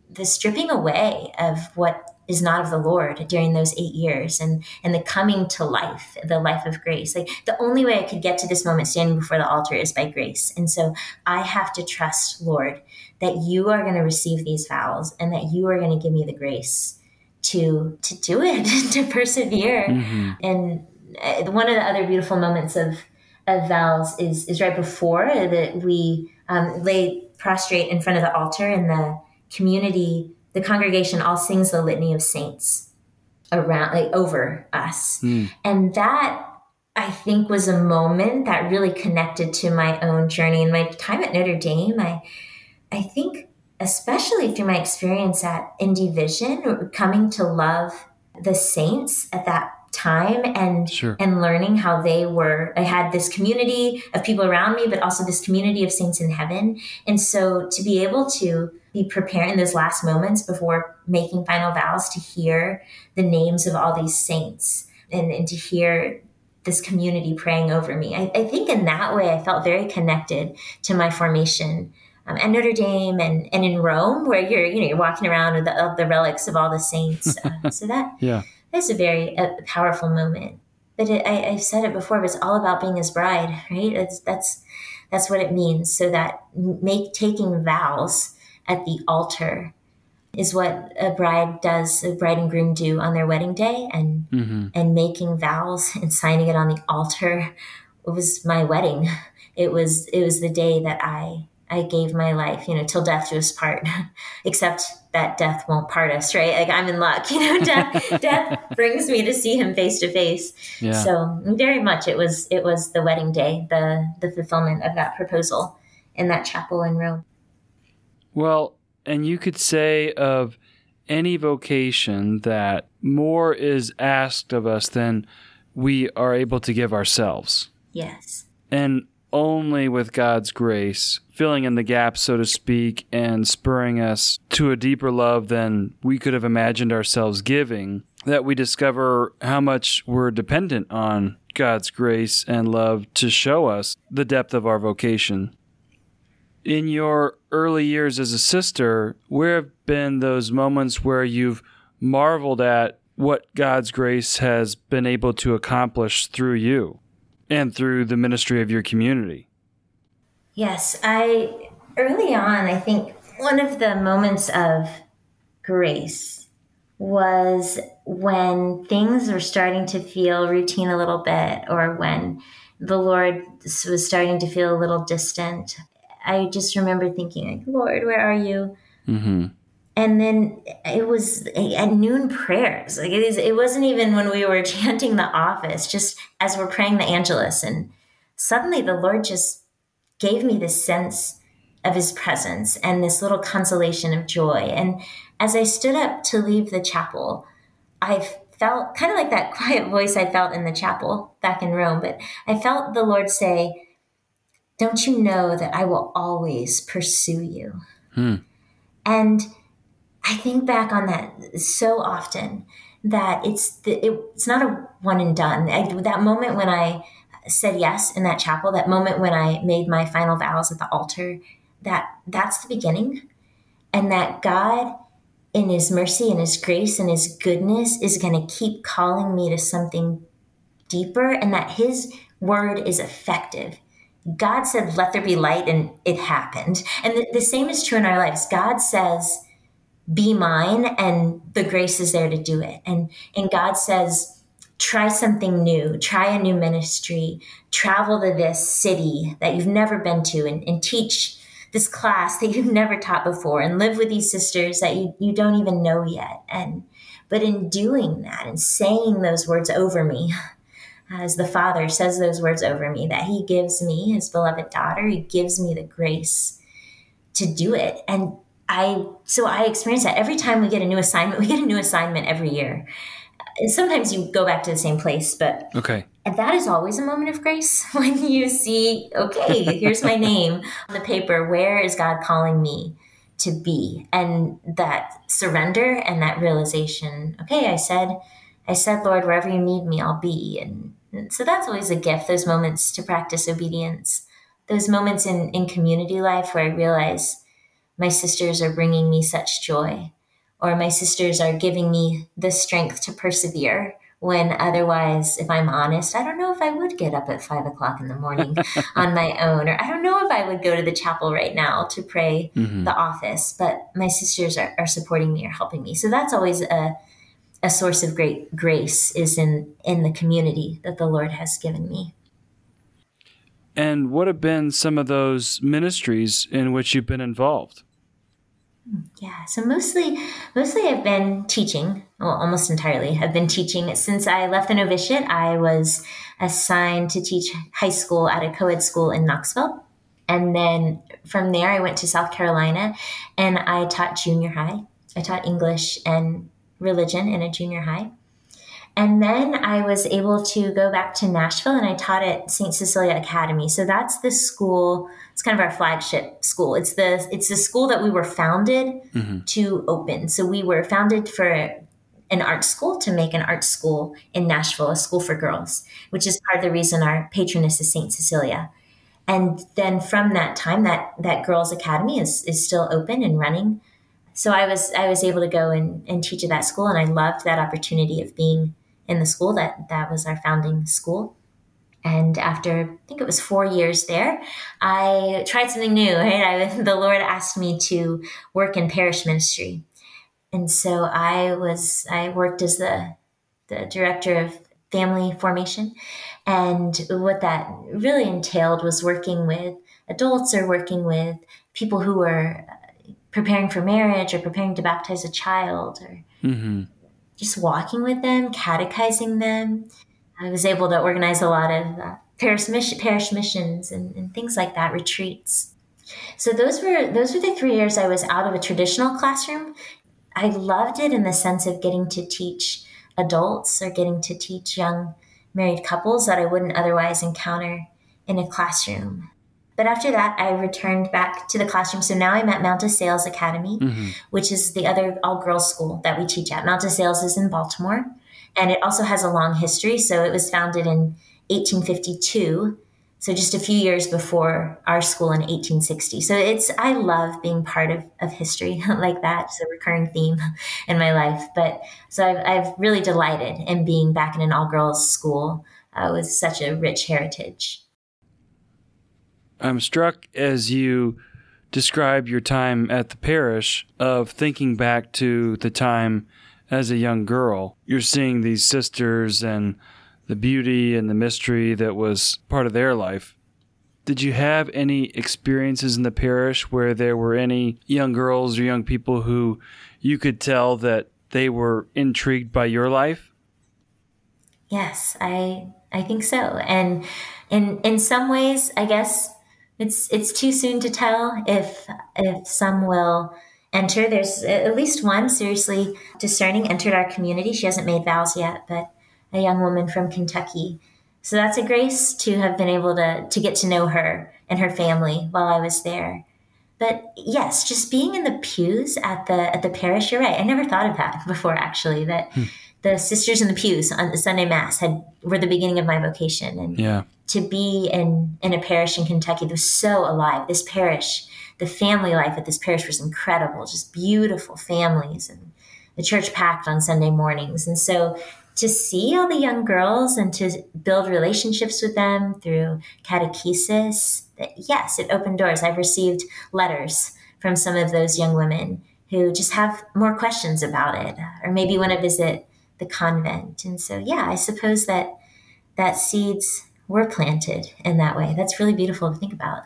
the stripping away of what is not of the Lord during those eight years and and the coming to life, the life of grace. Like the only way I could get to this moment standing before the altar is by grace. And so I have to trust, Lord, that you are going to receive these vows and that you are going to give me the grace to to do it, <laughs> to persevere. Mhm. And uh, one of the other beautiful moments of of vows is is right before that we um, lay prostrate in front of the altar and the community the congregation all sings the litany of saints around like over us Mm. and that i think was a moment that really connected to my own journey and my time at notre dame i i think especially through my experience at ND Vision coming to love the saints at that time and Sure. and learning how they were i had this community of people around me but also this community of saints in heaven and so to be able to be prepared in those last moments before making final vows to hear the names of all these saints and, and to hear this community praying over me I, I think in that way i felt very connected to my formation um, at Notre Dame and, and in Rome, where you're you know you're walking around with the, of the relics of all the saints. Uh, <laughs> so that Yeah. that's a very uh, powerful moment. But it, I, I've said it before, but it's all about being His bride, right? It's, that's that's what it means. So that make taking vows at the altar is what a bride does, a bride and groom do on their wedding day, and hmm and making vows and signing it on the altar it was my wedding it was it was the day that i i gave my life you know till death do us part <laughs> except that death won't part us right like i'm in luck <laughs> you know death death brings me to see him face to face Yeah. so very much it was it was the wedding day the the fulfillment of that proposal in that chapel in rome Well, and you could say of any vocation that more is asked of us than we are able to give ourselves. yes And only with God's grace, filling in the gaps, so to speak, and spurring us to a deeper love than we could have imagined ourselves giving, that we discover how much we're dependent on God's grace and love to show us the depth of our vocation. In your early years as a sister, where have been those moments where you've marveled at what God's grace has been able to accomplish through you? and through the ministry of your community. Yes, I early on, I think one of the moments of grace was when things were starting to feel routine a little bit, or when the Lord was starting to feel a little distant. I just remember thinking, like, Lord, where are you? Mm-hmm. and then it was at noon prayers like it is it wasn't even when we were <laughs> chanting the office just as we're praying the angelus and suddenly the lord just gave me this sense of his presence and this little consolation of joy and as i stood up to leave the chapel i felt kind of like that <laughs> quiet voice i felt in the chapel back in rome but i felt the lord say don't you know that i will always pursue you Hmm. and I think back on that so often that it's the, it, it's not a one and done. I, that moment when I said yes in that chapel, that moment when I made my final vows at the altar, that that's the beginning, and that God, in His mercy and His grace and His goodness, is going to keep calling me to something deeper, and that His word is effective. God said, "Let there be light," and it happened. And the, the same is true in our lives. God says be mine and the grace is there to do it and and god says try something new try a new ministry travel to this city that you've never been to and, and teach this class that you've <laughs> never taught before and live with these sisters that you, you don't even know yet and but in doing that and saying those words over me <laughs> as the father says those words over me that he gives me his beloved daughter he gives me the grace to do it and I so I experience that every time we get a new assignment. <laughs> We get a new assignment every year. Sometimes you go back to the same place, but Okay. and that is always a moment of grace <laughs> when you see, okay, here's my <laughs> name on the paper. Where is God calling me to be? And that surrender and that realization. Okay, I said, I said, Lord, wherever you need me, I'll be. And, and so that's always a gift. Those moments to practice obedience. Those moments in in community life where I realize my sisters are bringing me such joy, or my sisters are giving me the strength to persevere. When otherwise, if I'm honest, I don't know if I would get up at five o'clock in the morning <laughs> on my own, or I don't know if I would go to the chapel right now to pray Mhm. the office, but my sisters are, are supporting me or helping me. So that's always a, a source of great grace is in, in the community that the Lord has given me. And what have been some of those ministries in which you've been involved? Yeah, so mostly, mostly I've been teaching. Well, almost entirely, I've been teaching since I left the novitiate. I was assigned to teach high school at a co-ed school in Knoxville, and then from there I went to South Carolina, and I taught junior high. I taught English and religion in a junior high, And then I was able to go back to Nashville and I taught at St. Cecilia Academy. So that's the school, it's kind of our flagship school. It's the it's the school that we were founded mm-hmm. to open. So we were founded for an art school to make an art school in Nashville, a school for girls, which is part of the reason our patroness is St. Cecilia. And then from that time, that that girls' academy is is still open and running. So I was I was able to go and, and teach at that school, and I loved that opportunity of being in the school. That that was our founding school. And after I think it was four years there, I tried something new. <laughs> Right, I, <laughs> the Lord asked me to work in parish ministry, and so I was I worked as the the director of family formation, and what that really entailed was working with adults or working with people who were preparing for marriage or preparing to baptize a child or mm-hmm. just walking with them, catechizing them. I was able to organize a lot of uh, parish, mission, parish missions and, and things like that, retreats. So those were those were the three years I was out of a traditional classroom. I loved it in the sense of getting to teach adults or getting to teach young married couples that I wouldn't otherwise encounter in a classroom. But after that, I returned back to the classroom. So now I'm at Mount DeSales Academy, mm-hmm. which is the other all girls school that we teach at. Mount DeSales is in Baltimore, and it also has a long history. So it was founded in 1852 so just a few years before our school in 1860. So it's I love being part of, of history <laughs> like that. It's a recurring theme <laughs> in my life. But so I've, I've really delighted in being back in an all girls school uh, with such a rich heritage. I'm struck as you describe your time at the parish of thinking back to the time as a young girl. You're seeing these sisters and the beauty and the mystery that was part of their life. Did you have any experiences in the parish where there were any young girls or young people who you could tell that they were intrigued by your life? Yes, I I think so. And in in some ways, I guess it's it's too soon to tell if if some will enter. There's at least one seriously discerning entered our community. She hasn't made vows yet, but a young woman from Kentucky. So that's a grace to have been able to to get to know her and her family while I was there. But yes, just being in the pews at the at the parish, you're right. I never thought of that <laughs> before actually. That hmm. the sisters in the pews on the Sunday Mass had were the beginning of my vocation. And yeah. to be in in a parish in Kentucky that was so alive. This parish, the family life at this parish was incredible, just beautiful families and the church packed on Sunday mornings. And so to see all the young girls and to build relationships with them through catechesis, that yes, it opened doors. I've received letters from some of those young women who just have more questions about it or maybe want to visit the convent. And so, yeah, I suppose that that seeds were planted in that way. That's really beautiful to think about.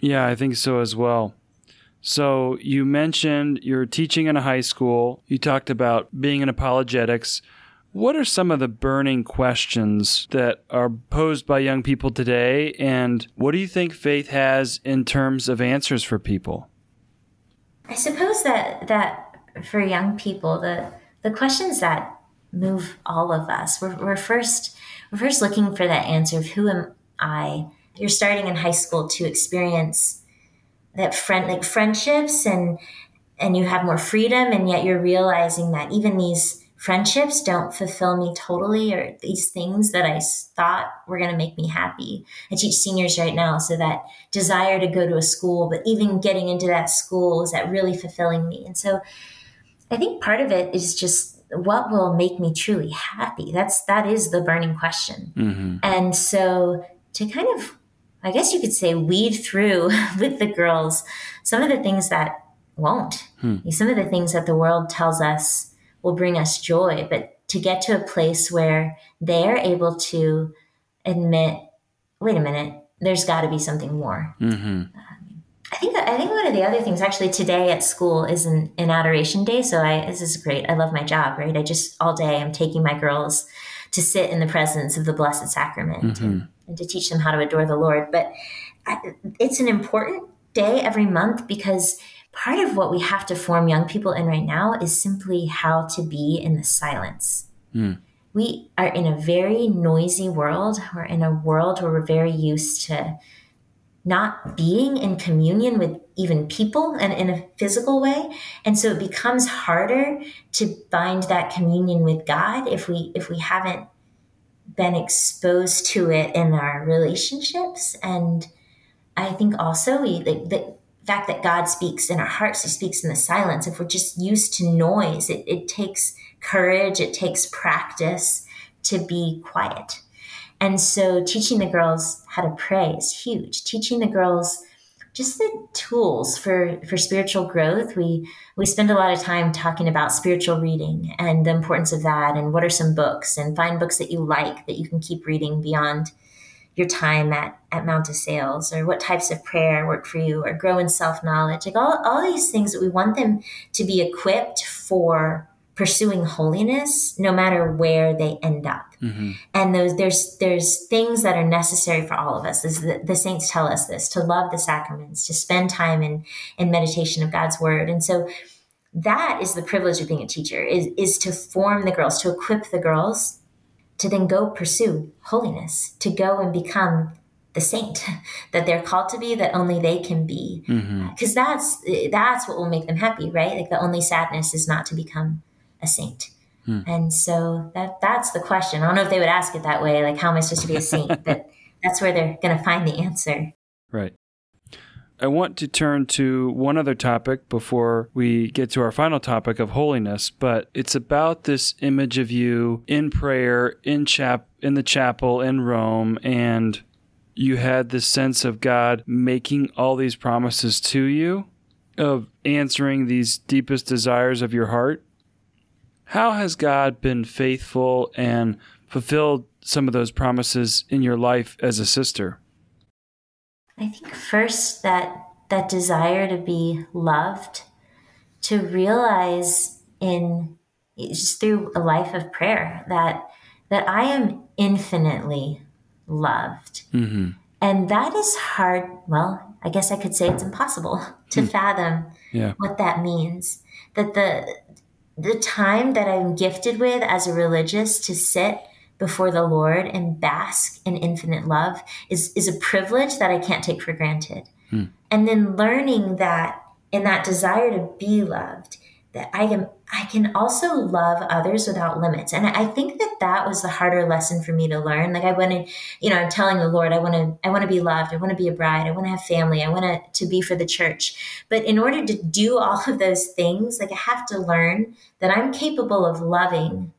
Yeah, I think so as well. So you mentioned you're teaching in a high school. You talked about being in apologetics. What are some of the burning questions that are posed by young people today? And what do you think faith has in terms of answers for people? I suppose that that for young people, the the questions that move all of us, we're, we're first we're first looking for that answer of who am I? You're starting in high school to experience that friend like friendships and and you have more freedom and yet you're realizing that even these friendships don't fulfill me totally or these things that I thought were going to make me happy. I teach seniors right now. So that desire to go to a school, but even getting into that school, is that really fulfilling me? And so I think part of it is just what will make me truly happy? That's, that is the burning question. Mm-hmm. And so to kind of I guess you could say, weed through <laughs> with the girls some of the things that won't, hmm. some of the things that the world tells us will bring us joy, but to get to a place where they're able to admit, wait a minute, there's got to be something more. Mm-hmm. Um, I think I think one of the other things actually today at school is an, an adoration day. So I this is great. I love my job, right? I just all day I'm taking my girls to sit in the presence of the Blessed Sacrament. Mm-hmm. And, to teach them how to adore the Lord. But it's an important day every month because part of what we have to form young people in right now is simply how to be in the silence. Mm. We are in a very noisy world. We're in a world where we're very used to not being in communion with even people and in a physical way and so it becomes harder to bind that communion with god if we if we haven't been exposed to it in our relationships. And i think also we like the fact that god speaks in our hearts he speaks in the silence. If we're just used to noise it, it takes courage it takes practice to be quiet. And so teaching the girls how to pray is huge. Teaching the girls just the tools for for spiritual growth. We we spend a lot of time talking about spiritual reading and the importance of that and what are some books and find books that you like that you can keep reading beyond your time at, at Mount DeSales or what types of prayer work for you or grow in self-knowledge. Like all, all these things that we want them to be equipped for pursuing holiness no matter where they end up. Mm-hmm. and those there's there's things that are necessary for all of us. As the, the, saints tell us this to love the sacraments to spend time in in meditation of god's word. And so that is the privilege of being a teacher is is to form the girls to equip the girls to then go pursue holiness to go and become the saint <laughs> that they're called to be that only they can be. Because mm-hmm. that's that's what will make them happy right? Like the only sadness is not to become a saint. Hmm. And so that that's the question. I don't know if they would ask it that way, like how am I supposed to be a saint? <laughs> but that's where they're going to find the answer. Right. I want to turn to one other topic before we get to our final topic of holiness, but it's about this image of you in prayer in chap in the chapel in Rome and you had this sense of God making all these promises to you of answering these deepest desires of your heart how has God been faithful and fulfilled some of those promises in your life as a sister? I think first that that desire to be loved, to realize in just through a life of prayer that that I am infinitely loved. Mm-hmm. And that is hard. Well, I guess I could say it's impossible <laughs> to mm. fathom yeah. what that means. That the the time that I'm gifted with as a religious to sit before the Lord and bask in infinite love is, is a privilege that I can't take for granted. Hmm. And then learning that in that desire to be loved, that I am I can also love others without limits. And I think that that was the harder lesson for me to learn. Like I wanted, you know, I'm telling the Lord, I want to, I want to be loved. I want to be a bride. I want to have family. I want to, to be for the church. But in order to do all of those things, like I have to learn that I'm capable of loving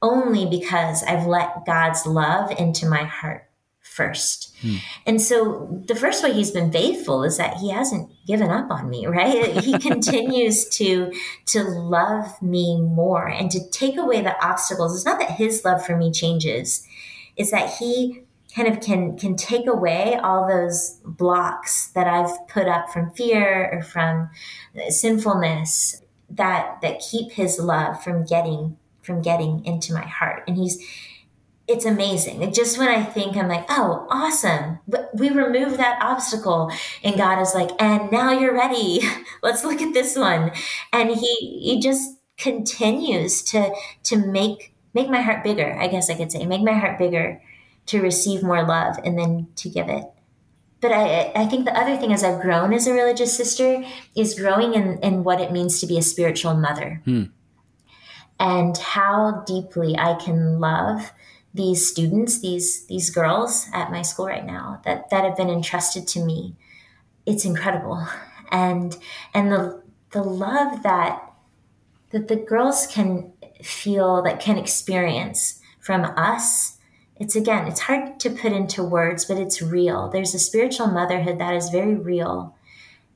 only because I've let God's love into my heart first. Hmm. And so the first way he's been faithful is that he hasn't given up on me, right? <laughs> he continues to to love me more and to take away the obstacles. It's not that his love for me changes. It's that he kind of can can take away all those blocks that I've put up from fear or from sinfulness that that keep his love from getting from getting into my heart. And he's it's amazing. Just when I think I'm like, oh, awesome. We removed that obstacle. And God is like, and now you're ready. <laughs> Let's look at this one. And he he just continues to to make make my heart bigger, I guess I could say. Make my heart bigger to receive more love and then to give it. But I, I think the other thing as I've grown as a religious sister is growing in, in what it means to be a spiritual mother. Hmm. And how deeply I can love these students, these these girls at my school right now that that have been entrusted to me. It's incredible, and and the the love that that the girls can feel that can experience from us it's again it's hard to put into words but it's real. There's a spiritual motherhood that is very real.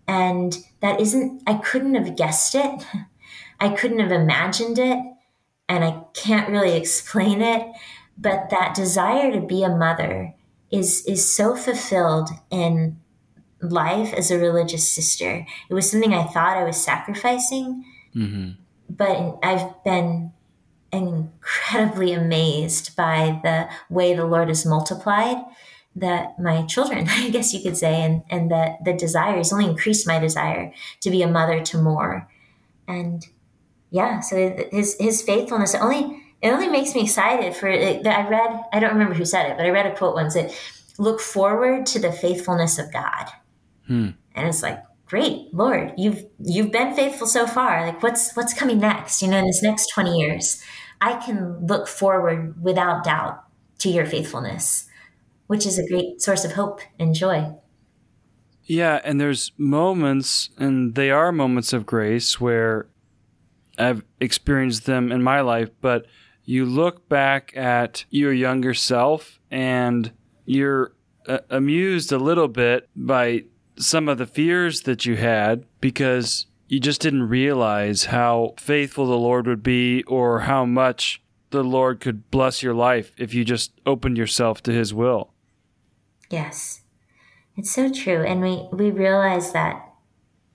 And that isn't i couldn't have guessed it. <laughs> I couldn't have imagined it. And i can't really <laughs> explain it but that desire to be a mother is is so fulfilled in life as a religious sister. It was something I thought I was sacrificing, mm-hmm. but I've been incredibly amazed by the way the Lord has multiplied that my children, <laughs> I guess you could say, and and that the desire has only increased my desire to be a mother to more, and yeah, so his his faithfulness only it only makes me excited for it. I read, I don't remember who said it, but I read a quote once that look forward to the faithfulness of God. Hmm. And it's like, great, Lord, you've you've been faithful so far. Like what's what's coming next? You know, in this next 20 years, I can look forward without doubt to your faithfulness, which is a great source of hope and joy. Yeah, and there's moments, and they are moments of grace where I've experienced them in my life, but you look back at your younger self and you're uh, amused a little bit by some of the fears that you had because you just didn't realize how faithful the Lord would be or how much the Lord could bless your life if you just opened yourself to his will. Yes. It's so true. And we, we realized that,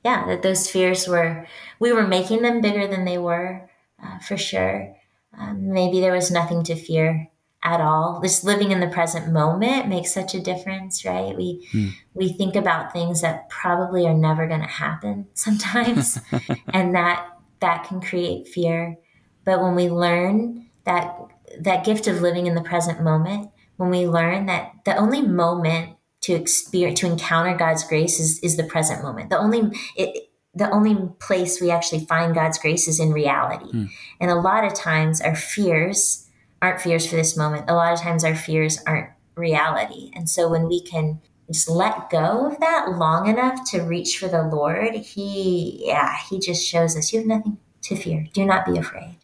yeah, that those fears were, we were making them bigger than they were, uh, for sure. Um, maybe there was nothing to fear at all. Just living in the present moment makes such a difference, right? We hmm. we think about things that probably are never going to happen <laughs> sometimes, <laughs> and that that can create fear. But when we learn that that gift of living in the present moment, when we learn that the only moment to experience to encounter God's grace is is the present moment. The only it, the only place we actually find God's grace is in reality. Hmm. And a lot of times our fears aren't fears for this moment. A lot of times our fears aren't reality. And so when we can just let go of that long enough to reach for the Lord, He, yeah, He just shows us you have nothing to fear. Do not be afraid.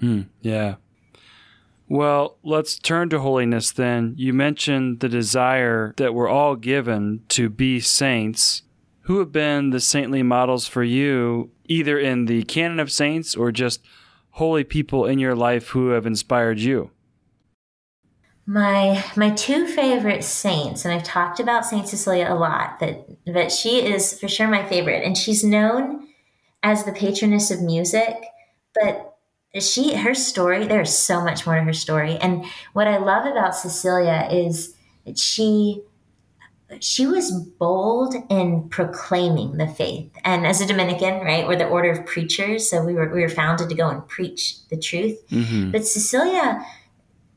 Hmm, yeah. Well, let's turn to holiness then. You mentioned the desire that we're all given to be saints. Who have been the saintly models for you, either in the canon of saints or just holy people in your life who have inspired you? My my two favorite saints, and I've talked about Saint Cecilia a lot, that that she is for sure my favorite, and she's known as the patroness of music, but she her story there's so much more to her story, and what I love about Cecilia is that she she was bold in proclaiming the faith. And as a Dominican, right, we're the order of preachers, so we were we were founded to go and preach the truth. Mm-hmm. But Cecilia,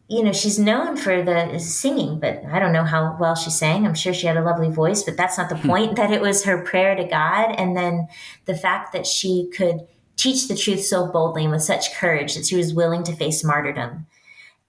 you know, she's known for the singing, but I don't know how well she sang. I'm sure she had a lovely voice, but that's not the hmm. point. that it was her prayer to God, and then the fact that she could teach the truth so boldly and with such courage that she was willing to face martyrdom,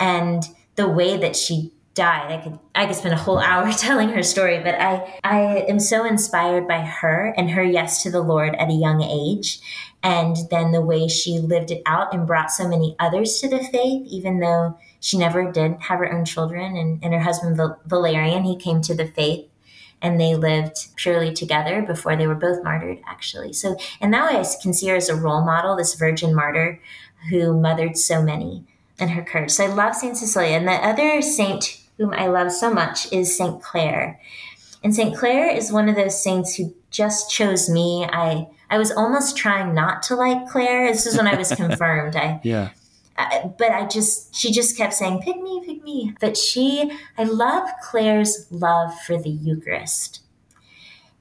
and the way that she died. I could I could spend a whole <laughs> hour telling her story, but I I am so inspired by her and her yes to the Lord at a young age, and then the way she lived it out and brought so many others to the faith, even though she never did have her own children. And, and her husband Valerian, he came to the faith. And they lived purely together before they were both martyred, actually. So, and way, I can see her as a role model, this virgin martyr who mothered so many and her courage. So I love Saint Cecilia. And the other saint whom I love so much, is St. Clare. And St. Clare is one of those saints who just chose me. I I was almost trying not to like Clare. This is when I was <laughs> confirmed. I yeah. I, but I just she just kept saying pick me, pick me. But she I love Clare's love for the Eucharist.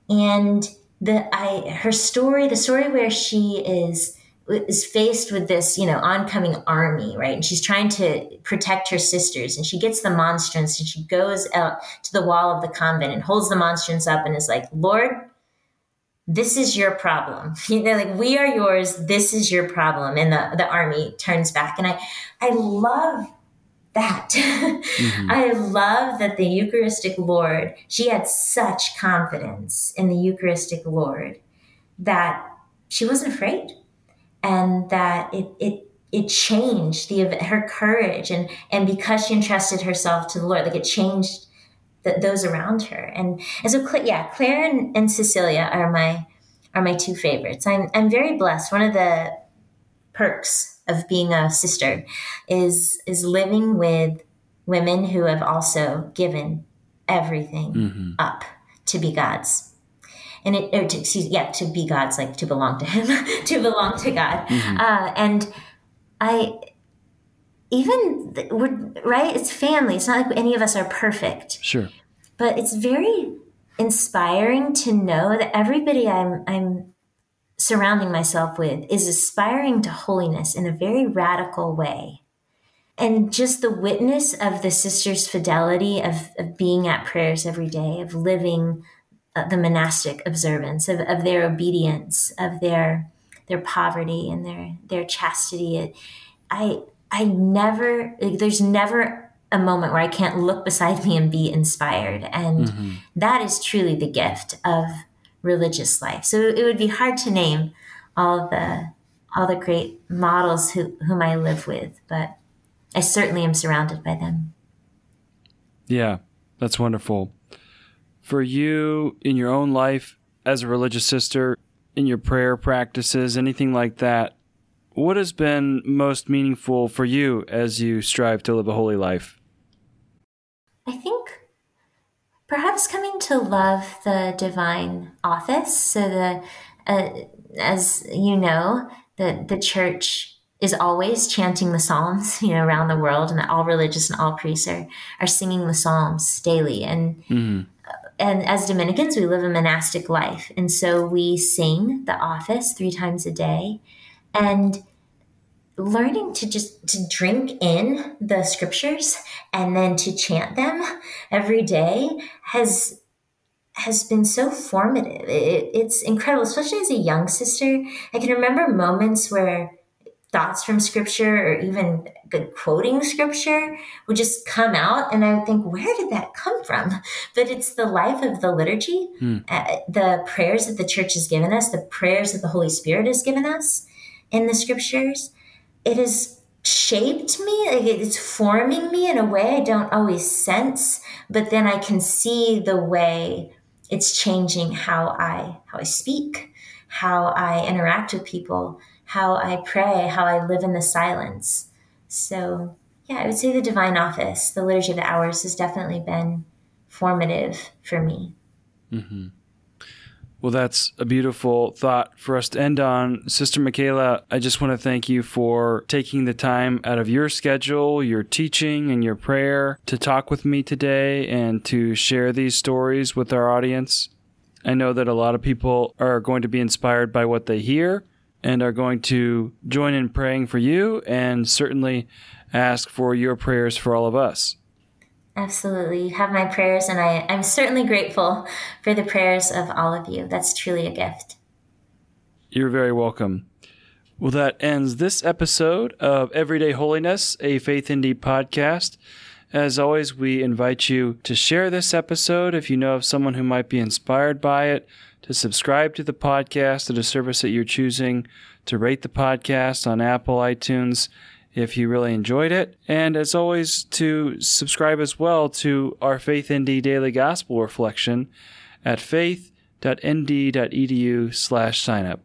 And the I her story, the story where she is is faced with this, you know, oncoming army, right? And she's trying to protect her sisters and she gets the monstrance and she goes out to the wall of the convent and holds the monstrance up and is like, Lord, this is your problem. <laughs> You know, like we are yours, this is your problem. And the, the army turns back. And I I love that. <laughs> Mm-hmm. I love that the Eucharistic Lord, she had such confidence in the Eucharistic Lord that she wasn't afraid and that it it it changed the her courage and and because she entrusted herself to the Lord, like it changed the, those around her. And and so yeah, Clare and, and Cecilia are my are my two favorites. I'm I'm very blessed. One of the perks of being a sister is is living with women who have also given everything mm-hmm. up to be God's and it, or to, excuse, yeah, to be God's, like to belong to Him, <laughs> to belong to God. Mm-hmm. Uh, and I, even we're right. It's family. It's not like any of us are perfect. Sure. But it's very inspiring to know that everybody I'm I'm surrounding myself with is aspiring to holiness in a very radical way. and just the witness of the sisters' fidelity of, of being at prayers every day, of living the monastic observance, of, of their obedience, of their their poverty and their their chastity. It, I I never like, there's never a moment where I can't look beside me and be inspired, and mm-hmm. that is truly the gift of religious life. So it would be hard to name all the all the great models who, whom I live with, but I certainly am surrounded by them. Yeah, that's wonderful. For you in your own life as a religious sister, in your prayer practices, anything like that, what has been most meaningful for you as you strive to live a holy life? I think perhaps coming to love the divine office. So the uh, as you know, the the church is always chanting the psalms, <laughs> you know, around the world, and all religious and all priests are are singing the psalms daily. And mm-hmm. And as Dominicans, we live a monastic life, and so we sing the office three times a day, and learning to just to drink in the scriptures and then to chant them every day has has been so formative. It, it's incredible, especially as a young sister. I can remember moments where thoughts from scripture or even good quoting scripture would just come out and i would think where did that come from? But it's the life of the liturgy hmm. uh, the prayers that the church has given us the prayers that the holy spirit has given us in the scriptures. It has shaped me like it's forming me in a way i don't always sense but then i can see the way it's changing how I how I speak, how I interact with people, how I pray, how I live in the silence. So yeah, I would say the divine office, the liturgy of the hours, has definitely been formative for me. Mm-hmm. Well, that's a beautiful thought for us to end on. Sister Michaela, I just want to thank you for taking the time out of your schedule, your teaching, and your prayer to talk with me today and to share these stories with our audience. I know that a lot of people are going to be inspired by what they hear and are going to join in praying for you and certainly ask for your prayers for all of us. Absolutely. You have my prayers, and I, I'm certainly grateful for the prayers of all of you. That's truly a gift. You're very welcome. Well, that ends this episode of Everyday Holiness, a Faith ND podcast. As always, we invite you to share this episode if you know of someone who might be inspired by it, to subscribe to the podcast at a service that you're choosing, to rate the podcast on Apple, iTunes, if you really enjoyed it. And as always, to subscribe as well to our Faith ND Daily Gospel Reflection at faith.nd.edu slash signup.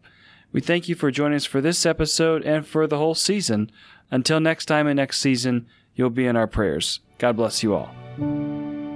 We thank you for joining us for this episode and for the whole season. Until next time and next season, you'll be in our prayers. God bless you all.